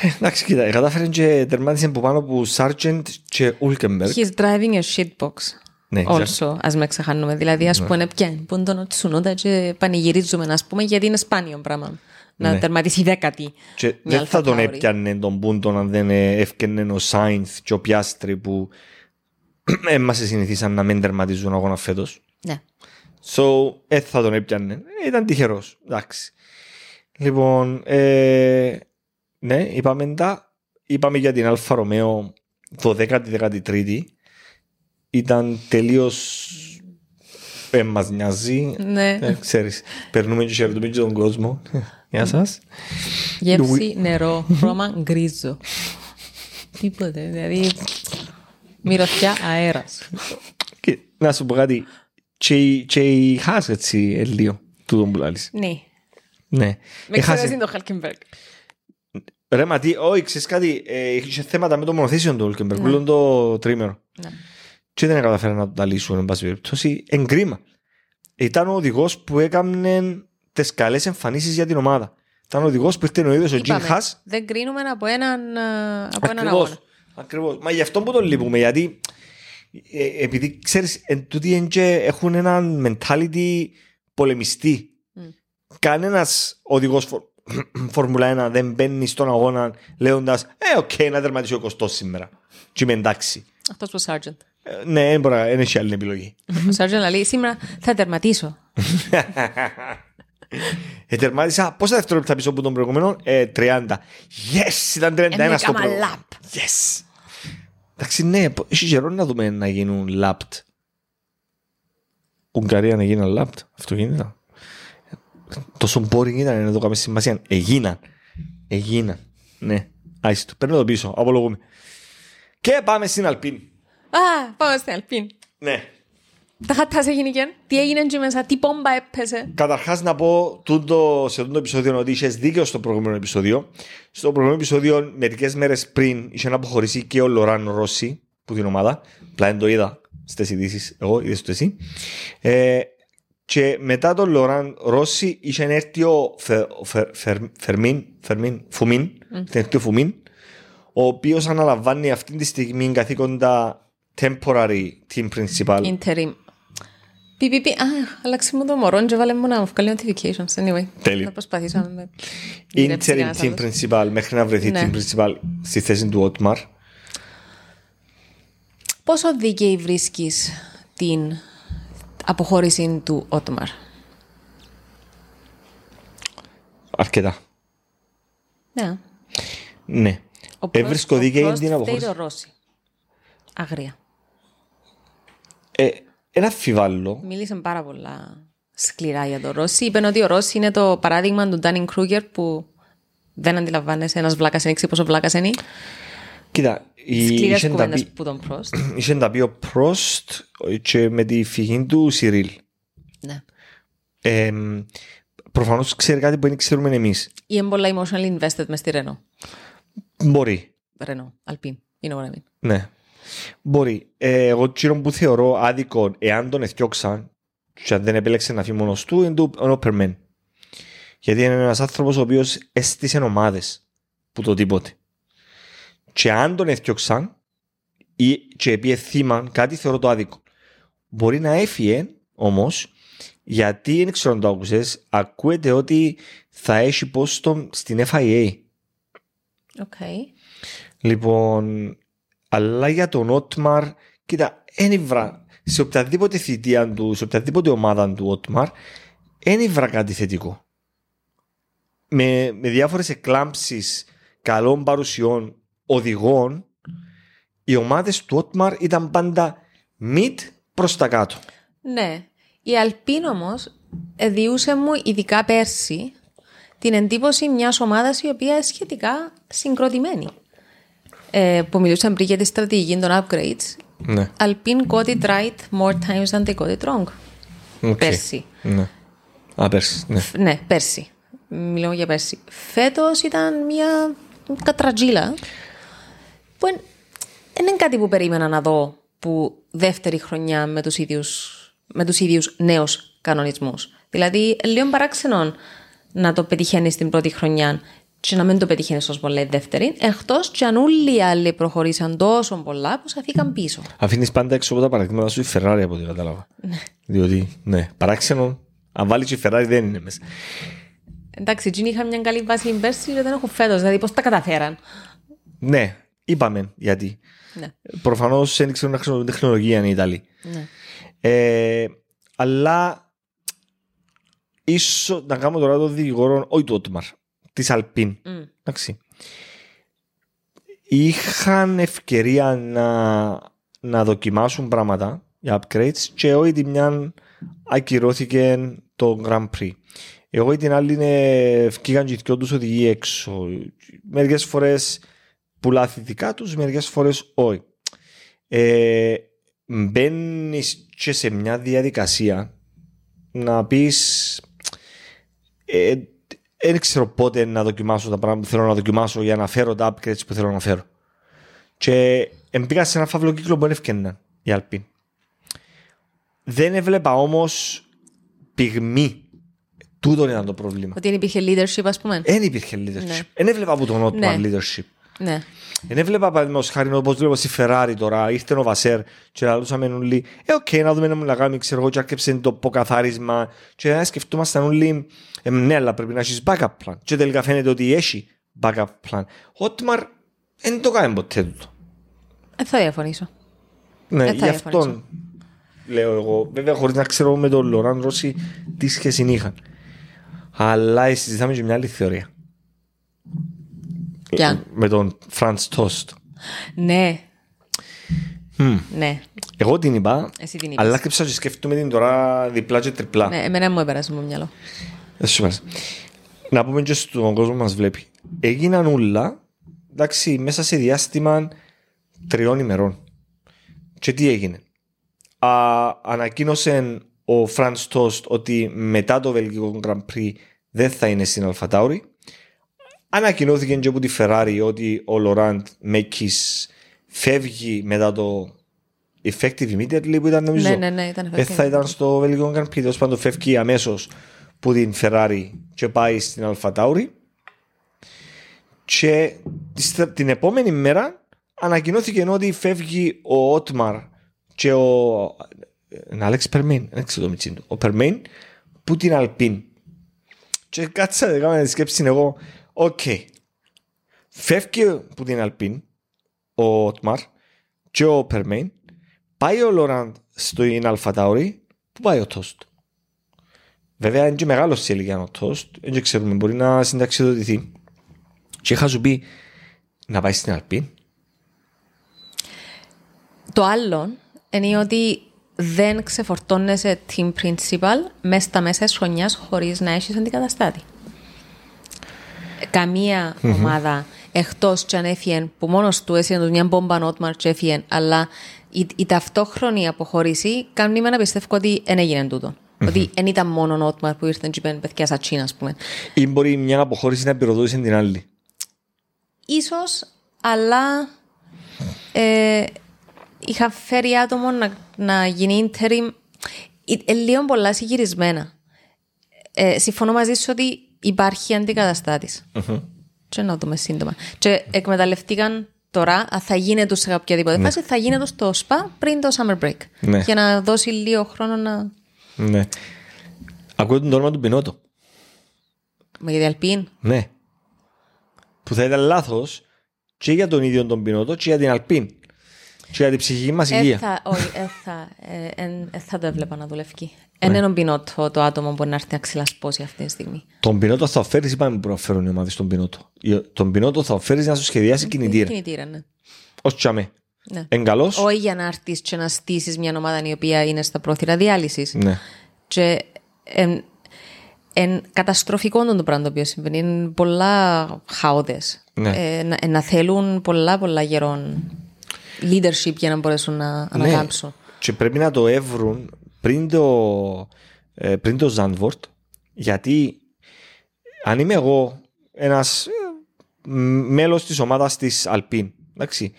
Ε, εντάξει, κοίτα, κατάφερε και τερμάτισε από πάνω από Σάρτζεντ και Ούλκεμπεργκ. He's driving a shitbox. Ναι, Also, ας με ξεχάνουμε. Δηλαδή, ας πούμε, πια που είναι τον Τσουνότα και πανηγυρίζουμε, ας πούμε, γιατί είναι σπάνιο πράγμα. Να Ναι. τερματίσει δέκατη. Και μια δεν θα τον Alpha Tauri. έπιανε τον πούντον αν δεν ε, έφκαινε ο Σάινθ και ο Πιάστρη που έμασε συνηθίσαν να μην τερματίζουν αγώνα φέτος. Ναι. So, δεν θα τον έπιανε. Ε, Ήταν τυχερός. Εντάξει. Λοιπόν, ε, ναι, είπαμε τα. Είπαμε για την Alfa Romeo 12η-13η. Ήταν τελείως ε, μας νοιάζει. Ναι. Ε, ξέρεις, περνούμε και χαιρετούμε και τον κόσμο. Γεια σας. Γεύση, νερό, χρώμα γκρίζο. Τίποτε. Δηλαδή, μυρωδιά αέρας. Και να σου πω κάτι. Και, η- και η Χάς έτσι ε, λίγο του τον πουλάλης. Ναι. Ναι. Με Έχασε. ξέρεις το Χαλκινμπέργκ. Ρε μα τι, όχι, ξέρεις κάτι, ε, είχε θέματα με το μονοθήσιο του Ολκεμπεργκ, ναι. το τρίμερο. Ναι. Και δεν καταφέρει να τα λύσουν, εν πάση περιπτώσει, εγκρίμα. Ήταν ο οδηγός που έκανε τις καλές εμφανίσεις για την ομάδα. Ήταν ο οδηγός που ήρθε ο ίδιος ο Τζιν Είπαμε, Χάς. δεν κρίνουμε από έναν, α, από έναν Ακριβώς. αγώνα. Ακριβώς. Μα γι' αυτό που τον λείπουμε, γιατί ε, επειδή ξέρεις, εν τούτοι εν και έχουν ένα mentality πολεμιστή. Κανένας οδηγός φορ... Φόρμουλα 1 δεν μπαίνει στον αγώνα λέγοντας «Ε, οκ, να τερματίσω ο 20 σήμερα». Και είμαι εντάξει. Εκτός που Σάρτζεντ. Ε, ναι, δεν μπορεί, δεν έχει άλλη επιλογή. Ο Σάρτζεντ λέει σήμερα θα τερματίσω. Ε, τερμάτισα πόσα δευτερόλεπτα πίσω από τον προηγούμενο, ε, 30. Yes, ήταν 31 Έκαμα στο πρώτο. lap. Yes. Εντάξει, ναι, πο- έχει καιρό να δούμε να γίνουν λάπτ. Ουγγαρία να γίνουν λάπτ, αυτό γίνεται. Τόσο boring ήταν να το κάνουμε σημασία. Έγιναν. Έγιναν. Ναι. Άιστο. Παίρνω το πίσω. Απολογούμε. Και πάμε στην Αλπίν. Α, πάμε στην Αλπίν. Ναι. Τα χατά σε γενικέν. Τι έγινε εκεί μέσα, τι πόμπα έπεσε. Καταρχάς να πω τούτο, σε αυτό το επεισόδιο ότι είχες δίκιο στο προηγούμενο επεισόδιο. Στο προηγούμενο επεισόδιο, μερικές μέρες πριν, είχε να αποχωρήσει και ο Λοράν Ρώση που την ομάδα. Απλά δεν το είδα στις ειδήσεις. Εγώ είδες το εσύ. Ε, και μετά τον Λοράν Ρώση είχε έρθει ο Φε- ο Φε- Φερ- Φερμίν, Φερμίν, Φουμίν, είχε έρθει ο Φουμίν, ο οποίος αναλαμβάνει αυτή τη στιγμή καθήκοντα temporary team principal. Interim. Πι, πι, πι. Α, άλλαξε μου το μωρό και βάλε μου να μου βγάλει notifications. Anyway. Τέλειο. Θα προσπαθήσω να με δουλέψει interim κανένας team άλλος. principal μέχρι να βρεθεί Ναι. team principal στη θέση του Ότμαρ. Πόσο δίκαιη βρίσκεις την αποχώρηση του Ότμαρ. Αρκετά. Ναι. Ναι. Ο Ε, Prost- βρίσκω ο δίκαιη Prost την φταίει αποχώρηση. το Ρώση. Αγρία. Ε, ένα αμφιβάλλω. Μίλησε πάρα πολλά σκληρά για το Ρώση. Είπε ότι ο Ρώση είναι το παράδειγμα του Ντάνιν Κρούγκερ που δεν αντιλαμβάνεσαι ένας βλάκας είναι πόσο βλάκας είναι. Κοίτα, η- Σκληρές είχε τα κουβέντες πει- που τον Prost. είχε τα πει ο Πρόστ και με τη φυγή του Σιρίλ. Ναι. Ε, Προφανώς ξέρει κάτι που δεν ξέρουμε εμείς. Ή είναι πολλά emotionally invested μες στη Ρένο. Μπορεί. Renault, Alpine. You know what I mean. Ναι. Μπορεί. Ε, εγώ τσίρο που θεωρώ άδικο εάν τον εθιώξαν και αν δεν επέλεξε να φύγει μόνος του είναι το είναι ο Περμέν. Γιατί είναι ένας άνθρωπος ο οποίος έστησε ομάδες που το τίποτε. Και αν τον εθιώξαν ή και επίε θύμα κάτι θεωρώ το άδικο. Μπορεί να έφυγε όμως γιατί δεν ξέρω αν το άκουσες ακούεται ότι θα έχει πόστο στην FIA. Okay. Λοιπόν, αλλά για τον Ότμαρ, κοίτα, ένιβρα σε οποιαδήποτε θητεία του, σε οποιαδήποτε ομάδα του Ότμαρ, ένιβρα κάτι θετικό. Με, με διάφορες εκλάμψεις καλών παρουσιών οδηγών, οι ομάδες του Ότμαρ ήταν πάντα mid προς τα κάτω. Ναι. Η Αλπίν όμως διούσε μου ειδικά πέρσι την εντύπωση μιας ομάδας η οποία είναι σχετικά συγκροτημένη. Ε, που μιλούσαν πριν για τη στρατηγική των upgrades. Ναι. Alpine got it right more times than they got it wrong. Οκ. Πέρσι. Ναι. Α, πέρσι, ναι. Ναι, πέρσι. Μιλώ για πέρσι. Φέτος ήταν μια κατρακύλα που δεν είναι κάτι που περίμενα να δω που δεύτερη χρονιά με τους ίδιους, με τους ίδιους νέους κανονισμούς. Δηλαδή, λίγο παράξενο να το πετυχαίνεις την πρώτη χρονιά και να μην το πετυχαίνεις τόσο πολλά η δεύτερη, εκτός και αν όλοι οι άλλοι προχωρήσαν τόσο πολλά που σαθήκαν πίσω. Αφήνεις πάντα έξω από τα παραδείγματα σου η Ferrari από ό,τι κατάλαβα. Διότι, ναι, παράξενο, αν βάλεις η Ferrari δεν είναι μέσα. Εντάξει, εκείνοι είχαν μια καλή βάση πέρσι και δεν έχουν φέτος, δηλαδή πώς τα καταφέραν. Ναι, είπαμε γιατί. Ναι. Προφανώς δεν ξέρουν να χρησιμοποιούν τεχνολογία οι Ιταλοί. Ναι. Ε, αλλά ίσω να κάνουμε τώρα το δικηγόρο, όχι του Ότμαρ, της Αλπίν. Εντάξει. Είχαν ευκαιρία να, να δοκιμάσουν πράγματα για upgrades και όχι τη μια ακυρώθηκε το Grand Prix. Εγώ ή την άλλη είναι βγήκαν και οι δυο τους οδηγοί έξω. Μερικές φορές πουλά θετικά τους, μερικές φορές όχι. Ε, Μπαίνεις και σε μια διαδικασία να πεις ε, δεν ξέρω πότε να δοκιμάσω τα πράγματα που θέλω να δοκιμάσω για να φέρω τα upgrades που θέλω να φέρω. Και μπήκα σε ένα φαύλο κύκλο που δεν ευκαιρνά η Alpine. Δεν έβλεπα όμως πυγμή. Τούτο ήταν το πρόβλημα. Ότι δεν υπήρχε leadership, ας πούμε. Δεν υπήρχε leadership. Δεν έβλεπα από τον Ότμαν Ναι. leadership. Ναι. Δεν έβλεπα παραδείγματος χάρη όπως βλέπω στη Ferrari τώρα, ήρθε ο Βασέρ και λαλούσαμε όλοι «Ε, οκ, να δούμε να μου λαγάμε, ξέρω εγώ, και άρκεψε το ποκαθάρισμα και να σκεφτούμασταν όλοι «Ε, ναι, αλλά πρέπει να έχεις backup plan». Και τελικά φαίνεται ότι έχει backup plan. Ο Ότμαρ δεν το κάνει ποτέ τούτο. Δεν θα διαφωνήσω. Ναι, Δεν θα γι' αυτόν λέω εγώ. Βέβαια, χωρίς να ξέρω με τον Λοράν Ρώση τι σχέση είχαν. Αλλά συζητάμε και μια άλλη θεωρία. Ποια; Με τον Φραντ Τόστ. Ναι. Ναι. Εγώ την είπα, Εσύ την είπες. αλλά κρύψα και σκέφτομαι την τώρα διπλά και τριπλά. ναι. Εμένα μου έπερασε μου μυαλό. Δεν σου πας. Να πούμε και στον κόσμο που μας βλέπει. Έγιναν όλα, εντάξει, μέσα σε διάστημα τριών ημερών. Και τι έγινε. Α, ανακοίνωσε ο Φραντ Τόστ ότι μετά το Βελγικό Grand Prix δεν θα είναι στην Αλφατάουρη. Ανακοινώθηκε και από τη Ferrari ότι ο Λοράντ Μέκης φεύγει μετά το effective immediately που ήταν νομίζω. Ναι, ναι, ναι, ήταν Δεν effective θα ήταν στο Βελγικό Grand Prix. Τέλος πάντων φεύγει αμέσως που την Ferrari και πάει στην Αλφατάουρη. Και τη- την επόμενη μέρα ανακοινώθηκε ότι φεύγει ο Ότμαρ και ο ε, Άλεξ Περμέιν, δεν ξέρω το μιτσίν του, ο Περμέιν που την Alpine. Και κάτσα να κάνω τη σκέψη εγώ, οκ, φεύγει που την Alpine ο Ότμαρ και ο Περμέιν, πάει ο Λοράντ στην AlphaTauri, που πάει ο Τόστ. Βέβαια είναι και μεγάλος σε ηλικία ο Τόστ, δεν ξέρουμε, μπορεί να συνταξιοδοτηθεί. Και είχα σου πει να πάει στην Αλπίν. Το άλλο είναι ότι δεν ξεφορτώνεσαι team principal μέσα στα μέσα της χρονιάς χωρίς να έχεις αντικαταστάτη. Καμία ομάδα εκτός και αν έφυγε που μόνος του έσυρε μια μπόμπα νότμαρ και έφυγε αλλά η, η ταυτόχρονη αποχώρηση κάνει με να πιστεύω ότι δεν έγινε τούτο. Ότι δεν ήταν μόνο νότμαρ που ήρθαν και είπαν παιδιά σαν Τσίνα ας πούμε. Ή μπορεί μια αποχώρηση να πυροδότησε την άλλη. Ίσως, αλλά ε, είχα φέρει άτομο να, να γίνει interim ε, ε, λίγο πολλά συγκυρισμένα. Ε, συμφωνώ μαζί σου ότι υπάρχει αντικαταστάτης. Και να δούμε σύντομα. Και εκμεταλλευτήκαν τώρα, αν θα γίνεται σε οποιαδήποτε φάση, θα γίνεται στο ΣΠΑ πριν το summer break. Ναι. Για να δώσει λίγο χρόνο να. Ναι. Ακούτε το όνομα του Πινότο. Με για Αλπίν; Ναι. Που θα ήταν λάθος και για τον ίδιο τον Πινότο και για την Αλπίν. Και για την ψυχική μας Ε, υγεία. θα, όχι, ε, θα, ε, εν- ε, θα το έβλεπα να δουλεύει. Εν είναι ο Μπινότο το άτομο που μπορεί να έρθει να ξυλασπώσει αυτή τη στιγμή. Τον Πινότο θα φέρεις, είπαμε που να φέρουν οι ομάδες τον Πινότο. Η- Τον Πινότο θα φέρεις να σου σχεδιάσει κινητήρα. Κινητήρα, ναι. Ω τσαμέ. ναι. Εγκαλώ. Όχι για να έρθεις και να στήσεις μια ομάδα η οποία είναι στα πρόθυρα διάλυσης. Ναι. Και εν, εν καταστροφικό το πράγμα το οποίο συμβαίνει. Είναι πολλά χαόδες. Ναι. Ε, να, ε, να θέλουν πολλά πολλά γερόν leadership για να μπορέσουν να ανακάμψουν. Και πρέπει να το έβρουν πριν το, ε, πριν το Ζάνβορτ, γιατί αν είμαι εγώ ένας ε, μ- μέλος της ομάδας της Αλπίν, εντάξει,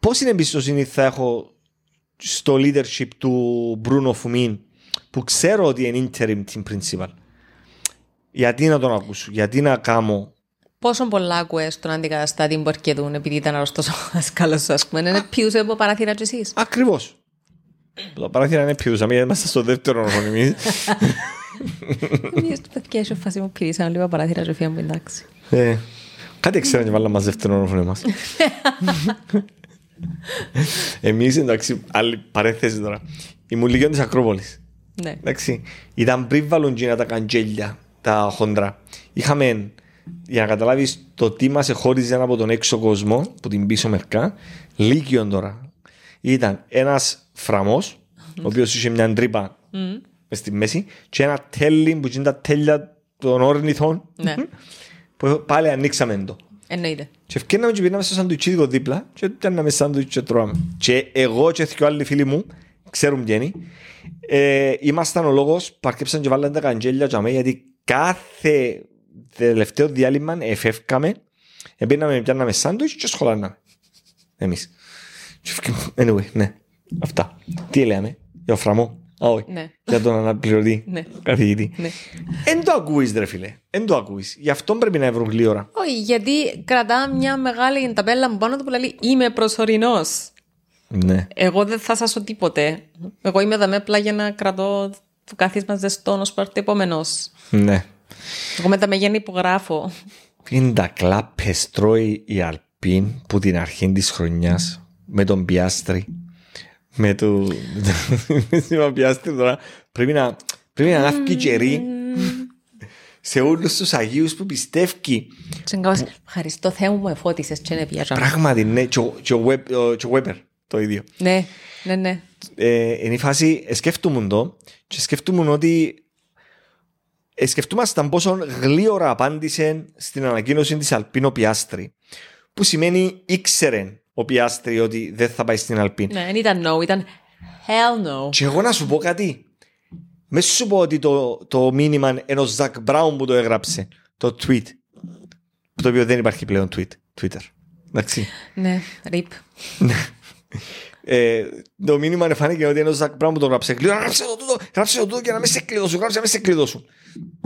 πόση εμπιστοσύνη θα έχω στο leadership του Μπρούνο Φουμίν που ξέρω ότι είναι interim team principal; Γιατί να τον ακούσω, γιατί να κάνω Πόσο πολλά ακούες στον αντικαταστάτη που αρκετούν επειδή ήταν αρρωστός ο δάσκαλος σου, ας πούμε. Είναι πιούσε από παράθυρα και εσείς. Ακριβώς. Το παράθυρα είναι πιούσαμε γιατί είμαστε στο δεύτερο όροφο εμείς. Εμείς του παιδιά σε φάση μου πηρήσαν λίγο παράθυρα και φύγαμε εντάξει. Ε, Κάτι ξέρω και βάλαμε μας δεύτερο όροφο εμάς. Εμείς εντάξει, άλλη παρέθεση τώρα. Ήμουν λίγο της Ακρόπολης. Ναι. Εντάξει, ήταν πριν βάλουν τζίνα τα καντζέλια, τα χοντρά. Είχαμε, για να καταλάβεις το τι μας εχώριζε από τον έξω κόσμο, που την πίσω μερικά, λύκειον τώρα. Ήταν ένας φραμός, ο οποίος είχε μια τρύπα μες στη μέση, και ένα τέλει που είναι τα τέλεια των όρνηθων, Ναι. που πάλι ανοίξαμε το. Εννοείται. Και ευκαιρνάμε και πήραμε στο σαντουιτσίδικο δίπλα και πιάνναμε σάντουιτς και τρώμε. Και εγώ και δύο άλλοι φίλοι μου, ξέρουν ποιοι είναι, ε, ήμασταν ο λόγος που αρκέψαν και βάλαν τα καντζέλια για μέ, γιατί κάθε τελευταίο διάλειμμα εφεύκαμε, εμπίναμε, πιάνναμε σάντουιτς και σχολάναμε. Εμείς. Και ευκαι- Anyway, ναι. Αυτά. Τι λέμε, για ο φραμό. Α, όχι. Ναι. Για τον αναπληρωτή Ναι. καθηγητή. Ναι. Εν το ακούεις ρε φίλε. Εν το ακούεις. Γι' αυτό πρέπει να βρουν γλύωρα. Όχι, γιατί κρατά μια μεγάλη ταμπέλα μου πάνω του που λέει Είμαι προσωρινός. Ναι. Εγώ δεν θα σας τίποτε. Εγώ είμαι εδώ απλά για να κρατώ το κάθισμα ζεστό ω πάρτε επόμενος. Ναι. Εγώ μετά με γέννη υπογράφω. Είναι τα κλάπες τρώει η Αλπίν που την αρχή της χρονιάς με τον Πιάστρη. Με το... με τον Πιάστρη τώρα πρέπει να, πρέπει να ανάφκει κερί σε όλους τους Αγίους που πιστεύει. Τσεγκάω, Ευχαριστώ Θεέ μου που με φώτισε και είναι πια. Πράγματι, ναι, και ο- και ο Βεπ- ο- και ο Βέπερ το ίδιο. Ναι, ναι, ναι. ε, είναι η φάση, ε, σκέφτομαι το και σκέφτομαι ότι ε, σκεφτούμασταν πόσο γλίωρα απάντησε στην ανακοίνωση της Αλπίνο Πιάστρη που σημαίνει ήξερε ο Πιάστρη ότι δεν θα πάει στην Αλπίν. Ναι, δεν ήταν no, ήταν hell no. Και εγώ να σου πω κάτι. Μες σου πω ότι το, το μήνυμα ενός Ζακ Μπράουν που το έγραψε, το tweet, το οποίο δεν υπάρχει πλέον tweet, Twitter. Εντάξει. Ναι, rip. Ε, το μήνυμα φάνηκε ότι είναι ο Ζακ Μπράουν που το γράψε. Λέω, γράψε το τούτο, γράψε το τούτο και να με σε κλειδώσουν, γράψε να με σε κλειδώσουν.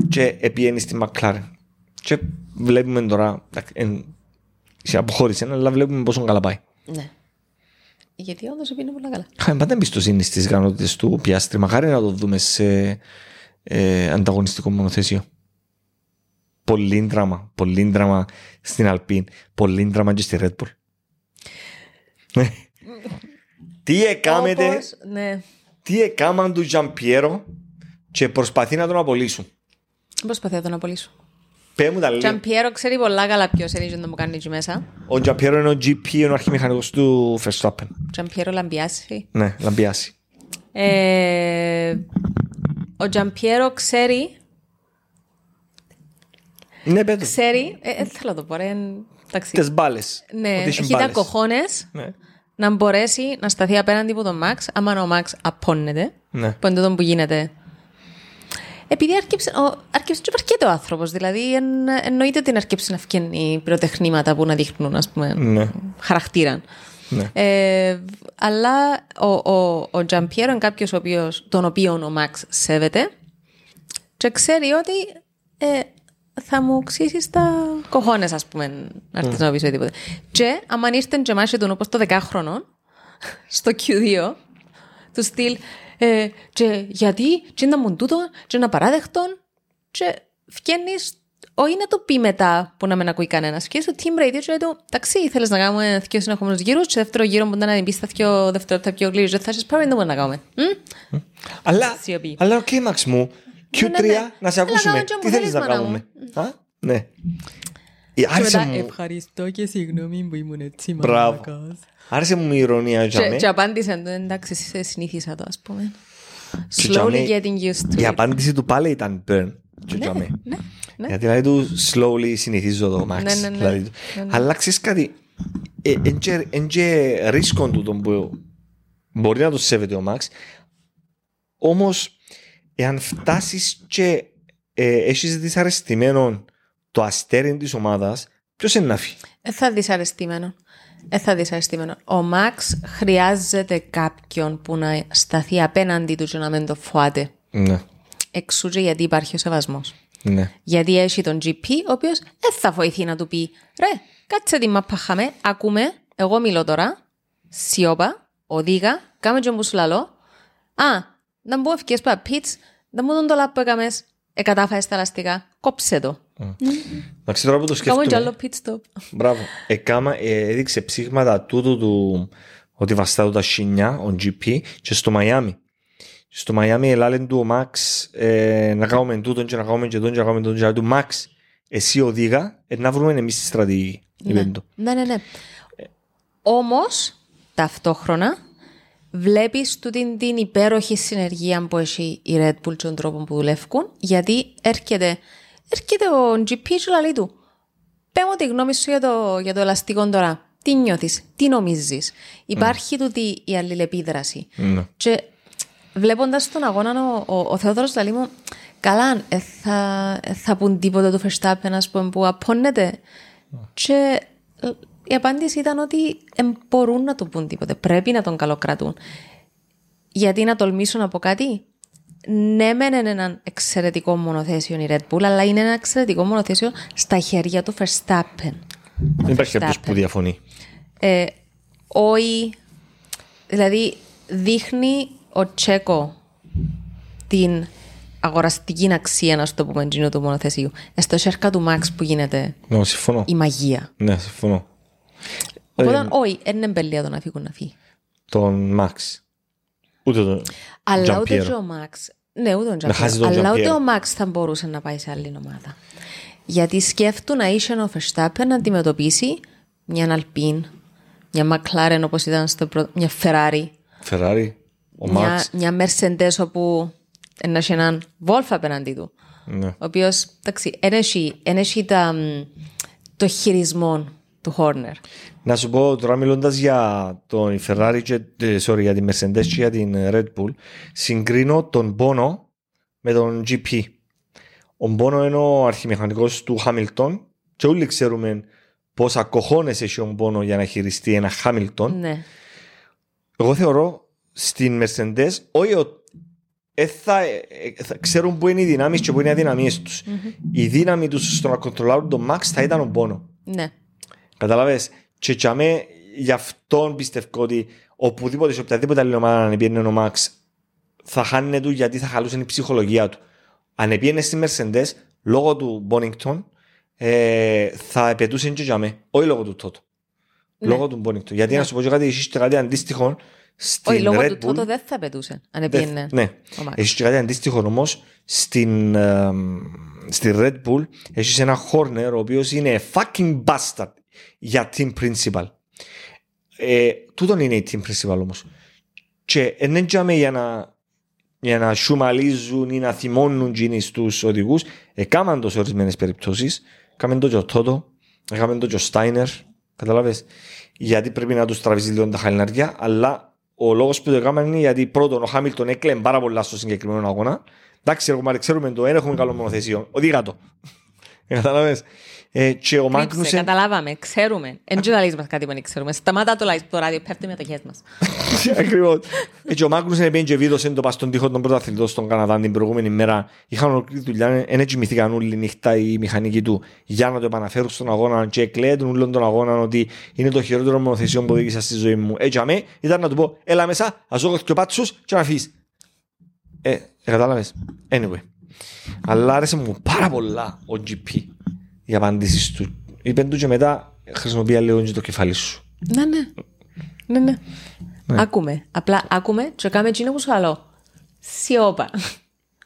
Και επιένει στη Μακλάρεν. Και βλέπουμε τώρα, εντάξει, εν- σε αποχώρησε, αλλά βλέπουμε πόσο καλά πάει. Ναι. Γιατί όντως πήγαινε πολύ καλά. Είχαμε πάντα εμπιστοσύνη στις ικανότητες του Πιάστρη. Μακάρι να το δούμε σε ε, ανταγωνιστικό μονοθέσιο. Πολύ δράμα. Πολύ δράμα στην Αλπίν. Πολύ δράμα και στη Red Bull. Ναι. Τι έκαμετε, Όπως, ναι. τι έκαμαν του Τζαμπιέρο και προσπαθεί να τον απολύσουν. Προσπαθώ να τον απολύσω. Πέ μου τα λέει. Τζαν Πιέρο ξέρει πολλά καλά ποιος είναι να μου κάνει εκεί μέσα. Ο Τζαμπιέρο είναι ο GP, είναι ο αρχιμηχανικός του Verstappen. Τζαν Πιέρο λαμπιάσει. Ναι, λαμπιάσει. Ε, ο Τζαν Πιέρο ξέρει, Ναι, πέτω. ξέρει, ε, ε, θέλω να το πω, ρε, εντάξει. Τις μπάλες. Ναι, Ότι έχεις τα μπάλες. κοχώνες Ναι. να μπορέσει να σταθεί απέναντι από τον Μαξ, άμα ο Μαξ απώνεται, Ναι. που είναι τούτο που γίνεται. Επειδή άρκεψε, ο, άρκεψε και παρκέτο ο άνθρωπος, δηλαδή εν, εννοείται ότι άρκεψε να φτιάχνει πυροτεχνήματα που να δείχνουν, ας πούμε, Ναι. χαρακτήρα. Ναι. Ε, αλλά ο, ο, ο Τζαμπιέρο είναι κάποιος ο οποίος, τον οποίο ο Μαξ σέβεται και ξέρει ότι ε, θα μου ξύσεις τα κοχώνες, ας πούμε, να έρθεις να πεις οτιδήποτε. Και άμα ήρθε και μάσε τον όπως το 10χρονο, στο Q2, του στυλ, ε, και γιατί, και να μου τούτο, και να παράδεχτον, και φκένεις, όχι να το πει μετά που να μην ακούει κανένας. Και στο team radio, και του, εντάξει, ήθελε να κάνουμε δύο συνεχόμενους γύρους, και δεύτερο γύρο που να πει στα δύο δευτερόλεπτα πιο γλύζο, θα σας πάρει να να κάνουμε. Μμ; Αλλά, Σιωπή. αλλά οκ, Μαξ μου, Q3 ναι, ναι. να σε Έλα, ακούσουμε. κάμε και Τι μου θέλεις θέλεις, να μάνα κάνουμε; Α, ναι. Ε, Και Άρεσε μετά, μου, ευχαριστώ και συγγνώμη που ήμουν έτσι Μπράβο. Μαλάκας. άρεσε μου η ηρωνία για Και, μέ. και απάντησε, του, εντάξει, σε συνήθισα το, ας πούμε. Και για Slowly μέ- getting used to Η it. απάντηση του πάλι ήταν burn. και για μέ. Ναι, ναι. Γιατί δηλαδή του slowly συνηθίζω το Max. Ναι, ναι, ναι. δηλαδή. Αλλά ξέρεις κάτι, εν και ρίσκον του τον που μπορεί να το σέβεται ο Max, όμως εάν φτάσεις και ε, έχεις δυσαρεστημένο το αστέρι της ομάδας, ποιος είναι να φύγει; Ε, θα δυσαρεστημένο. Ε, θα δυσαρεστημένο. Ο Μαξ χρειάζεται κάποιον που να σταθεί απέναντι του και να μην το φοάται. Ναι, Εξού και γιατί υπάρχει ο σεβασμός. ναι. Γιατί έχει τον GP, ο οποίος δεν θα βοηθεί να του πει ρε, κάτσε τη μαπά χαμέ, ακούμε, εγώ μιλώ τώρα, σιώπα, οδήγα, κάμε και μου σου λαλώ. Α, να μου ευκαιρίες πα πιτς, να μου τον το λάπ που έκαμες, εκατάφαες τα ελαστικά, κόψε το. Εντάξει τώρα που το Κάμε και άλλο σκέφτομαι. pit stop. Μπράβο. Εκάμα, ε, έδειξε ψήγματα τούτου του ότι βαστά του τα σινιά, ο GP, και στο Μαϊάμι. Στο Μαϊάμι ελάλεν του ο Μαξ ε, να κάνουμε τούτον και να κάνουμε και τον και να κάνουμε τον και να του Μαξ, εσύ οδήγα, ε, να βρούμε εμείς τη στρατηγική. είπε του. Ναι, ναι, ναι. Όμως, ταυτόχρονα, βλέπεις τούτη την υπέροχη συνεργία που έχει η Red Bull και τον τρόπο που δουλεύουν, γιατί έρχεται, έρχεται ο GP και λέει του, πέ μου τη γνώμη σου για το, για το ελαστικό τώρα. Τι νιώθεις, τι νομίζεις. Υπάρχει τούτη η αλληλεπίδραση. Ναι. Και βλέποντας τον αγώνα, ο, ο, ο Θεόδωρος λέει μου, καλά, ε, θα, ε, θα πούν τίποτα του Verstappen, ας πούμε, που απώνεται. Και ε, η απάντηση ήταν ότι ε, μπορούν να του πούν τίποτα. Πρέπει να τον καλοκρατούν. Γιατί να τολμήσω να πω κάτι; Ναι, μεν είναι ένα εξαιρετικό μονοθέσιο η Red Bull, αλλά είναι ένα εξαιρετικό μονοθέσιο στα χέρια του Verstappen. Δεν υπάρχει κάποιος Verstappen. που διαφωνεί. Ε, όχι, δηλαδή δείχνει ο Τσέκο την αγοραστική αξία, να σου το πούμε, εντζήνου του μονοθεσίου. Ε, Στο σέρκα του Μαξ που γίνεται Ναι, συμφωνώ. η μαγεία. Ναι, συμφωνώ. Οπότε, όχι, δεν είναι εμπελία το να φύγουν να φύγει. Τον Μαξ. Ούτε τον Αλλά ούτε Τζαμπιέρο. και ο Μαξ. Ναι, ούτε τον χάσει Τζαμπιέρο. τον Αλλά ούτε Τζαμπιέρο. ο Μαξ θα μπορούσε να πάει σε άλλη ομάδα. Γιατί σκέφτου να είσαι ο Verstappen να αντιμετωπίσει μια Αλπίν, μια McLaren όπως ήταν στο πρώτο, μια Ferrari, Φεράρι, ο μια, Μαξ. μια Mercedes όπου να έχει έναν Wolf απέναντι του. Ναι. Ο οποίος, εντάξει, δεν έχει, εν έχει τα, μ, το χειρισμό του Horner. Να σου πω τώρα μιλώντας για τον Ferrari και, ε, sorry, για την Mercedes και για την ε, Red Bull, συγκρίνω τον Bono με τον GP. Ο Bono είναι ο αρχιμηχανικός του Hamilton και όλοι ξέρουμε πόσα κοχώνες έχει ο Bono για να χειριστεί ένα Hamilton. Ναι. Εγώ θεωρώ στην Mercedes, όχι ο- ε, θα, ε, ε, θα ξέρουν πού είναι οι δυνάμεις και πού είναι οι αδυναμίες τους. Η δύναμη τους στο να κοντρολάρουν τον Max θα ήταν ο Bono. Ναι. Καταλάβες. Και για μέ, γι' αυτόν πιστεύω ότι οπουδήποτε, σε οποιαδήποτε άλλη ομάδα αν επίενε ο Μαξ, θα χάνει του γιατί θα χαλούσε η ψυχολογία του. Αν επίενε στη Mercedes, λόγω του Μπόνιγκτον, ε, θα επαιτούσε και για μέ. Όχι λόγω του Τότο. Λόγω του Μπόνιγκτον. Γιατί να σου πω και κάτι, έχεις και κάτι αντίστοιχο στην Όχι, λόγω Red του Bull. τότο δεν θα πετούσε. Αν Δεν- επίενε. Ναι. ο Max. Έχει και κάτι αντίστοιχο όμως στην, ε, στη Red Bull. Έχεις ένα Horner ο οποίος είναι fucking bastard για team principal. Ε, τούτον είναι η team principal όμως. Και δεν είναι για να, για να σουμαλίζουν ή να θυμώνουν γίνει στου οδηγούς. Έκαναν το σε ορισμένες περιπτώσεις. Έκαμε το και ο Τότο, έκαμε το και ο Στάινερ. Καταλάβες; Γιατί πρέπει να τους τραβήσει λίγο τα χαλιναριά, αλλά ο λόγος που το έκαναν είναι γιατί πρώτον ο Χάμιλτον έκλαιε πάρα πολλά στο συγκεκριμένο αγώνα. Εντάξει, ρε κομμάτι, ξέρουμε το, δεν έχουμε καλό μονοθεσίο. Οδήγα το. Κατάλαβες. Ε, και ο Κρύψε, Μάγνουσεν... καταλάβαμε, ξέρουμε. Εν και λαλείς μας κάτι που δεν ξέρουμε. Σταμάτα το live το ράδιο, πέφτει με μετοχές μας. Ακριβώς. Ε, και ο Μάγνουσεν πήγαινε και βίδωσε το πας στον τοίχο των πρωταθλητών στον Καναδά την προηγούμενη μέρα. Είχαν ολοκλήρη δουλειά, δεν κοιμηθήκαν όλη νύχτα οι μηχανικοί του για να το επαναφέρουν στον αγώνα και εκλέεται όλων τον αγώνα ότι είναι το χειρότερο μονοθεσιό που οδήγησα στη ζωή μου. Έτσι αμέ ήταν να του πω, έλα μέσα, ας δω και ο πάτσους και να φύγεις. Ε, κατάλαβες. Anyway. Αλλά άρεσε μου πάρα πολλά ο GP οι απαντήσεις του. Είπε του και μετά χρησιμοποιεί λίγο και το κεφάλι σου. Ναι, ναι. Ναι, ναι. Άκουμε. Απλά άκουμε και κάμε εκείνο που σου λέω. Σιώπα.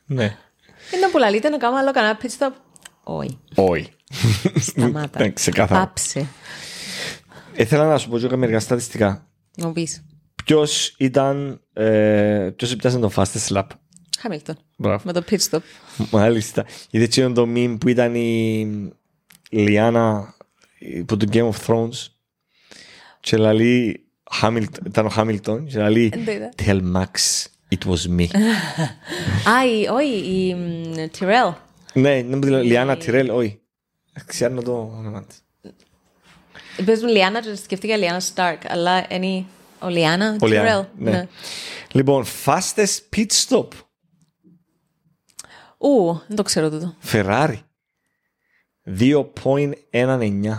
Ναι. Είναι που λαλείτε να κάνουμε άλλο κανένα pit stop. Όχι. Όχι. Σταμάτα. Ναι, ξεκάθαρα. Πάψε. Ήθελα να σου πω και μερικά στατιστικά. Να πεις. Ποιος ήταν. Ε, Ποιος έπιασε το fastest lap; Χαμίλτον. Μπράβο. Με το pit stop. Μάλιστα. Είδε έτσι το meme που ήταν η Λιάννα από το Game of Thrones. Και λέει. Hamilton, ήταν ο Χάμιλτον και λέει Δεν το είδα. Tell Max it was me. Α, η, όχι, η μ, Tyrell. ναι, δεν μου τη λέω Λιάννα Τιρέλ, όχι. Ξέρω το όνομα της. Πες μου Λιάννα και σκεφτήκα Λιάννα Stark, αλλά είναι ο Λιάννα Ο Λιάννα, Tyrell. ναι. Λοιπόν, fastest pit stop. Ου, δεν το ξέρω τούτο. Ferrari. 2.19.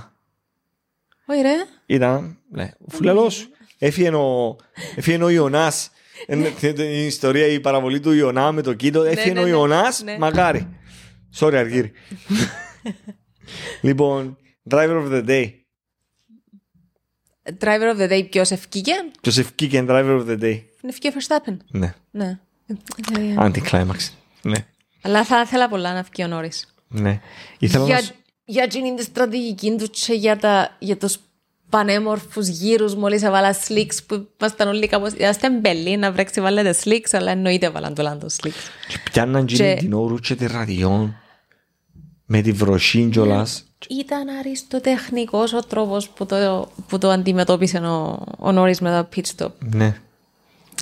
Όχι ρε. Ήταν, ναι, φουλελός. Έφυγε ο, έφυγε ο Ιωνάς. Είναι η ιστορία, η παραβολή του Ιωνά με το κήτο. Έφυγε ναι, ο ναι. Ιωνάς, Ναι. μακάρι. Sorry, Αργύρι. λοιπόν, driver of the day. Driver of the day ποιος ευκήκε; Ποιος ευκήκε driver of the day. Είναι ευκήκε Verstappen. Ναι, Ναι. Ε, anti-climax. Ναι, Αλλά θα ήθελα πολλά να βγει ο Νόρις. Ναι. Ήθελα να Για, σου- για την τη στρατηγική τους και για, τα, για τους πανέμορφους γύρους μόλις έβαλα slicks που ήμασταν όλοι κάπως... Είμαστε μπελή να βρέξει βάλετε slicks αλλά εννοείται βάλαν το λάντο slicks. Και πιάνναν Και- και... την όρου και τη ραδιόν με τη βροχή κιόλας. Ήταν αριστοτεχνικός ο τρόπος που το, που το αντιμετώπισε ο, ο Νόρις με το pit stop. Ναι.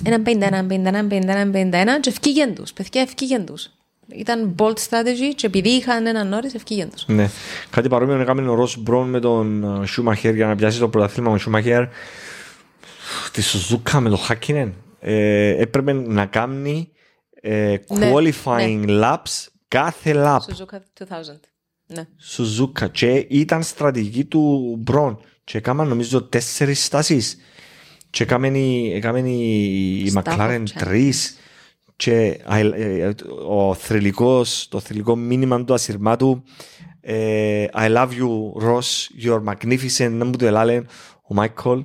Έναν 51, 51, 51, 51 και ευκήγεν τους. Παιδιά ευκήγεν τους. Ήταν bold strategy και επειδή είχαν έναν Νόρις ευκήγεν τους. Ναι. Κάτι παρόμοιο έκαμε ο Ρος Μπρόν με τον ε, Σούμαχερ για να πιάσει το πρωταθλήμα με Σούμαχερ. Τη Σουζούκα με τον Χάκινεν. Ε, έπρεπε να κάνει ε, Ναι, qualifying laps κάθε lap. Suzuka 2000. Ναι. Σουζούκα και ήταν στρατηγική του Μπρόν και έκαναν νομίζω τέσσερις στάσεις και έκαμε η, έκαμε η, η Staff McLaren of τρεις και I- ε, ο θρηλυκός, το θρηλυκό μήνυμα του ασυρμάτου ε, I love you Ross, you're magnificent να μου το ελάλε ο Μάικολ.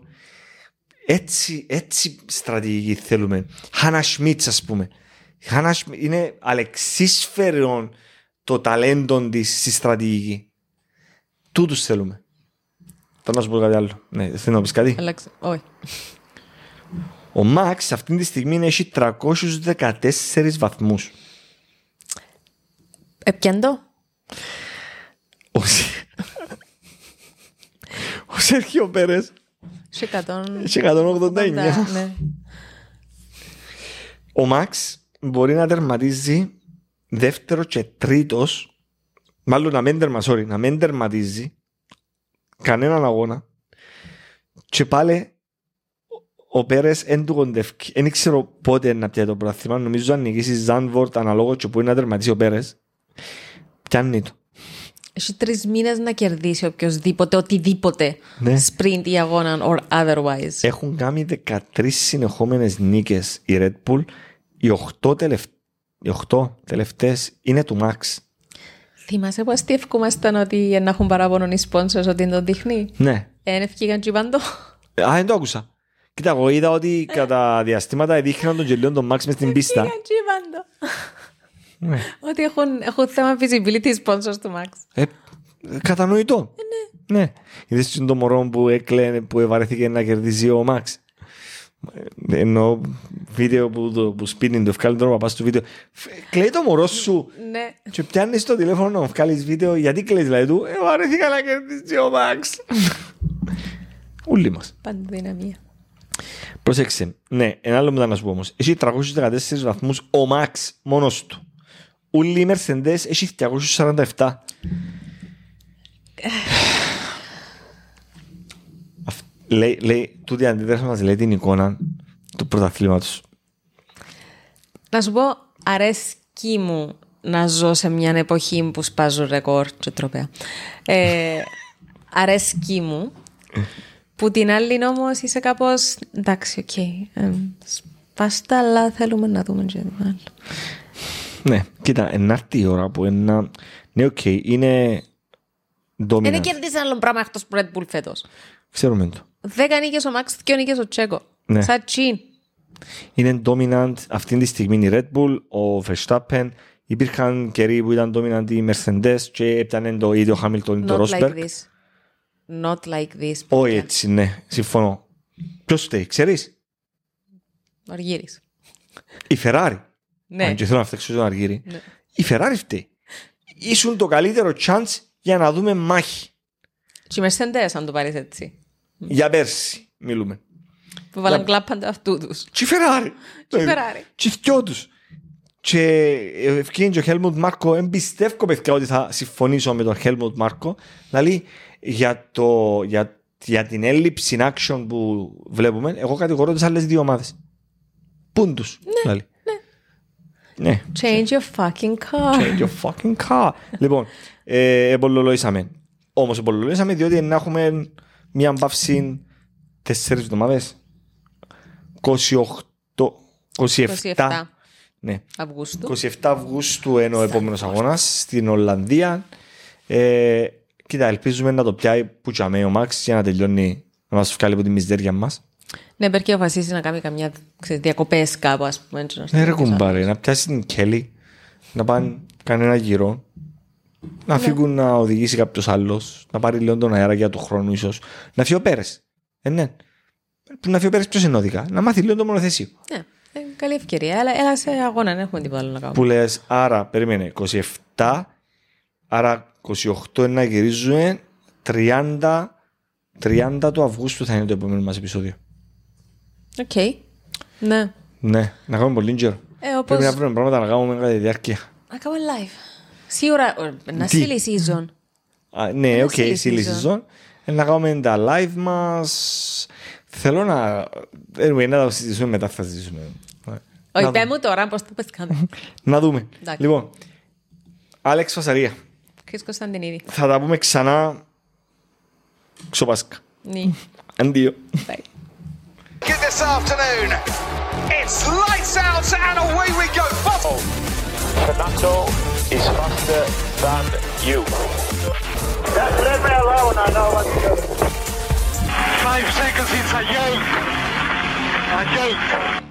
Έτσι, έτσι στρατηγική θέλουμε. Χάνα Σμίτς ας πούμε. Χάνα Σμίτς είναι αλεξίσφαιρον το ταλέντο της στη στρατηγική. Τούτους θέλουμε. Θέλω να σου πω κάτι άλλο. Ναι, θέλω να πεις κάτι; Αλλάξε. Όχι. Ο Μαξ αυτή τη στιγμή έχει 314 βαθμούς Επιάντο. ο, Σε- ο Σέρχιο Πέρες Σε 100. έχει 189 Ναι. Ο Μαξ μπορεί να τερματίζει δεύτερο και τρίτος, μάλλον να μην, τερμα, sorry, να μην τερματίζει κανέναν αγώνα και πάλι ο- ο Πέρες δεν του κοντεύει. Δεν ξέρω πότε να πιάει το πρωτάθλημα. Νομίζω αν νικήσει Ζάνβορτ αναλόγως και μπορεί να τερματίσει ο Πέρες. Πιάνει το. Έχει τρεις μήνες να κερδίσει οποιοδήποτε, οτιδήποτε. Ναι. Sprint ή αγώνα or otherwise. Έχουν κάνει 13 συνεχόμενες νίκες η Red Bull. Οι 8, τελευ... οι 8 τελευταίες είναι του Max. Θυμάσαι πως τι ευκούμασταν ότι να έχουν παράπονο οι sponsors ότι το δείχνει; Ναι. Εν ευκήγαν τσιπάντο. Α, δεν το άκουσα. Κοίτα, εγώ είδα ότι κατά διαστήματα δείχναν τον γελίον τον Max μες στην πίστα. Ευκήγαν τσιπάντο. Ναι. Ότι έχουν, έχουν θέμα visibility οι sponsors του Max. Ε, κατανοητό. ναι. ναι. Είδες και το μωρό που έκλαινε, που ευαρέθηκε να κερδίζει ο Max. Ε, Ενώ βίντεο που, το, που σπίνει το βγάλει τώρα παπάς του βίντεο. Φ- Κλαίει το μωρό σου. Ναι. Και πιάνεις το τηλέφωνο να βγάλεις βίντεο. Γιατί κλαίει δηλαδή του. Ε, βαρέθηκα να κερδίσει ο Max. Ούλοι μας. Πάντα δυναμία. Πρόσεξε. Ναι, ένα άλλο μετά να σου πω όμως. Έχει 314 βαθμούς ο Max μόνος του. Ούλοι οι Mercedes έχει 247. Αυ- λέει, λέει, τούτη η αντίδραση μας λέει την εικόνα του πρωταθλήματος. Να σου πω, αρέσκει μου να ζω σε μια εποχή που σπάζουν ρεκόρ και τρόπαια. Ε, αρέσκει μου. Που την άλλη όμως είσαι κάπως. Εντάξει, οκ. ε, σπάστα, αλλά θέλουμε να δούμε και τι άλλο. Ναι, κοίτα, εν να 'ρτει η ώρα που ένα... Ναι, οκ, είναι dominant. Δεν κερδίσει άλλο πράγμα εκτός Red Bull φέτος. Ξέρουμε το. Δέκα νίκε ο Μαξ, δύο νίκες ο Τσέκο. Ναι. Σαν τσιν. είναι dominant αυτή τη στιγμή η Red Bull, ο Verstappen. Υπήρχαν καιροί που ήταν dominant οι Mercedes και έπιανε το ίδιο Hamilton ή το Not like Rosberg. this. Not like this. Όχι έτσι, ναι, συμφωνώ. Ποιος φταίει, ξέρεις, Ο Αργύρης. η Ferrari. Ναι. Αν και θέλω να φταίξω τον Αργύρι. Η Ferrari φταίει. Ήσουν το καλύτερο chance για να δούμε μάχη. Και οι Mercedes, αν το πάρεις έτσι. Για πέρσι μιλούμε. Που βάλαν κλάπαντα αυτού τους. Και η Ferrari. Και η Ferrari. Και οι δυο τους. Και ευκαιρία και ο Χέλμουντ Μάρκο, εμπιστεύω παιδιά ότι θα συμφωνήσω με τον Χέλμουντ Μάρκο, δηλαδή για, το, για, για την έλλειψη in action που βλέπουμε, εγώ κατηγορώ τις άλλες δύο ομάδες. Πούν τους, ναι, ναι. ναι. Change your fucking car. Change your fucking car. λοιπόν, ε, επολολόησαμε. Όμως επολολόησαμε διότι να έχουμε μια παύση τέσσερις εβδομάδες. 28, 27. 27 Ναι. Αυγούστου. 27 Αυγούστου είναι ο επόμενος αγώνας στην Ολλανδία. Ε, κοίτα, ελπίζουμε να το πιάει που τσαμέ ο Μάξ για να τελειώνει να μας βγάλει από τη μιζέρια μας. Ναι, πρέπει και αποφασίσει να κάνει καμιά διακοπές κάπου, ας πούμε. έτσι, να Ναι, στείλει ρε πίσω. κουμπάρε, να πιάσει την Κέλλη, να πάνε κάνει ένα γύρο, να φύγουν να οδηγήσει κάποιος άλλος, να πάρει λίγο τον αέρα για του χρόνου ίσως. Να φύγει ο Πέρες. Ε, ναι. Που να φύγει ο Πέρες ποιος είναι ώδικα. Να μάθει λίγο το μονοθεσίο. Ναι, ε, καλή ευκαιρία. Αλλά έλα σε αγώνα, δεν έχουμε τίποτα άλλο να κάνουμε. Που λες, άρα, περίμενε, 27, άρα 28 είναι να γυρίζουμε, 30, 30 του Αυγούστου θα είναι το επόμενο μας επεισόδιο. Οκ. Ναι. Ναι, να κάνουμε πολύ καιρό. Ε, όπως... Πρέπει να βρούμε πράγματα να κάνουμε κατά τη διάρκεια. Να κάνουμε live. Σίγουρα, ε, να Τι; silly season. Α, ναι, Ένα οκ, silly silly season. season. Ε, Να κάνουμε τα live μας. Θέλω να... Anyway, να τα συζητήσουμε μετά, θα συζητήσουμε. Όχι, Να πέ δούμε. μου τώρα πώς το πες κάνω. Να δούμε. Εντάξει. Λοιπόν, Άλεξ Φασαρία. Chris Κωνσταντινίδη. Θα τα πούμε ξανά ξοπάσκα. Ναι. Αντίο. Bye. This afternoon, it's lights out and away we go. Bottle. Fernando is faster than you. Just let me alone, I know what to do. Five seconds, it's a joke. A joke.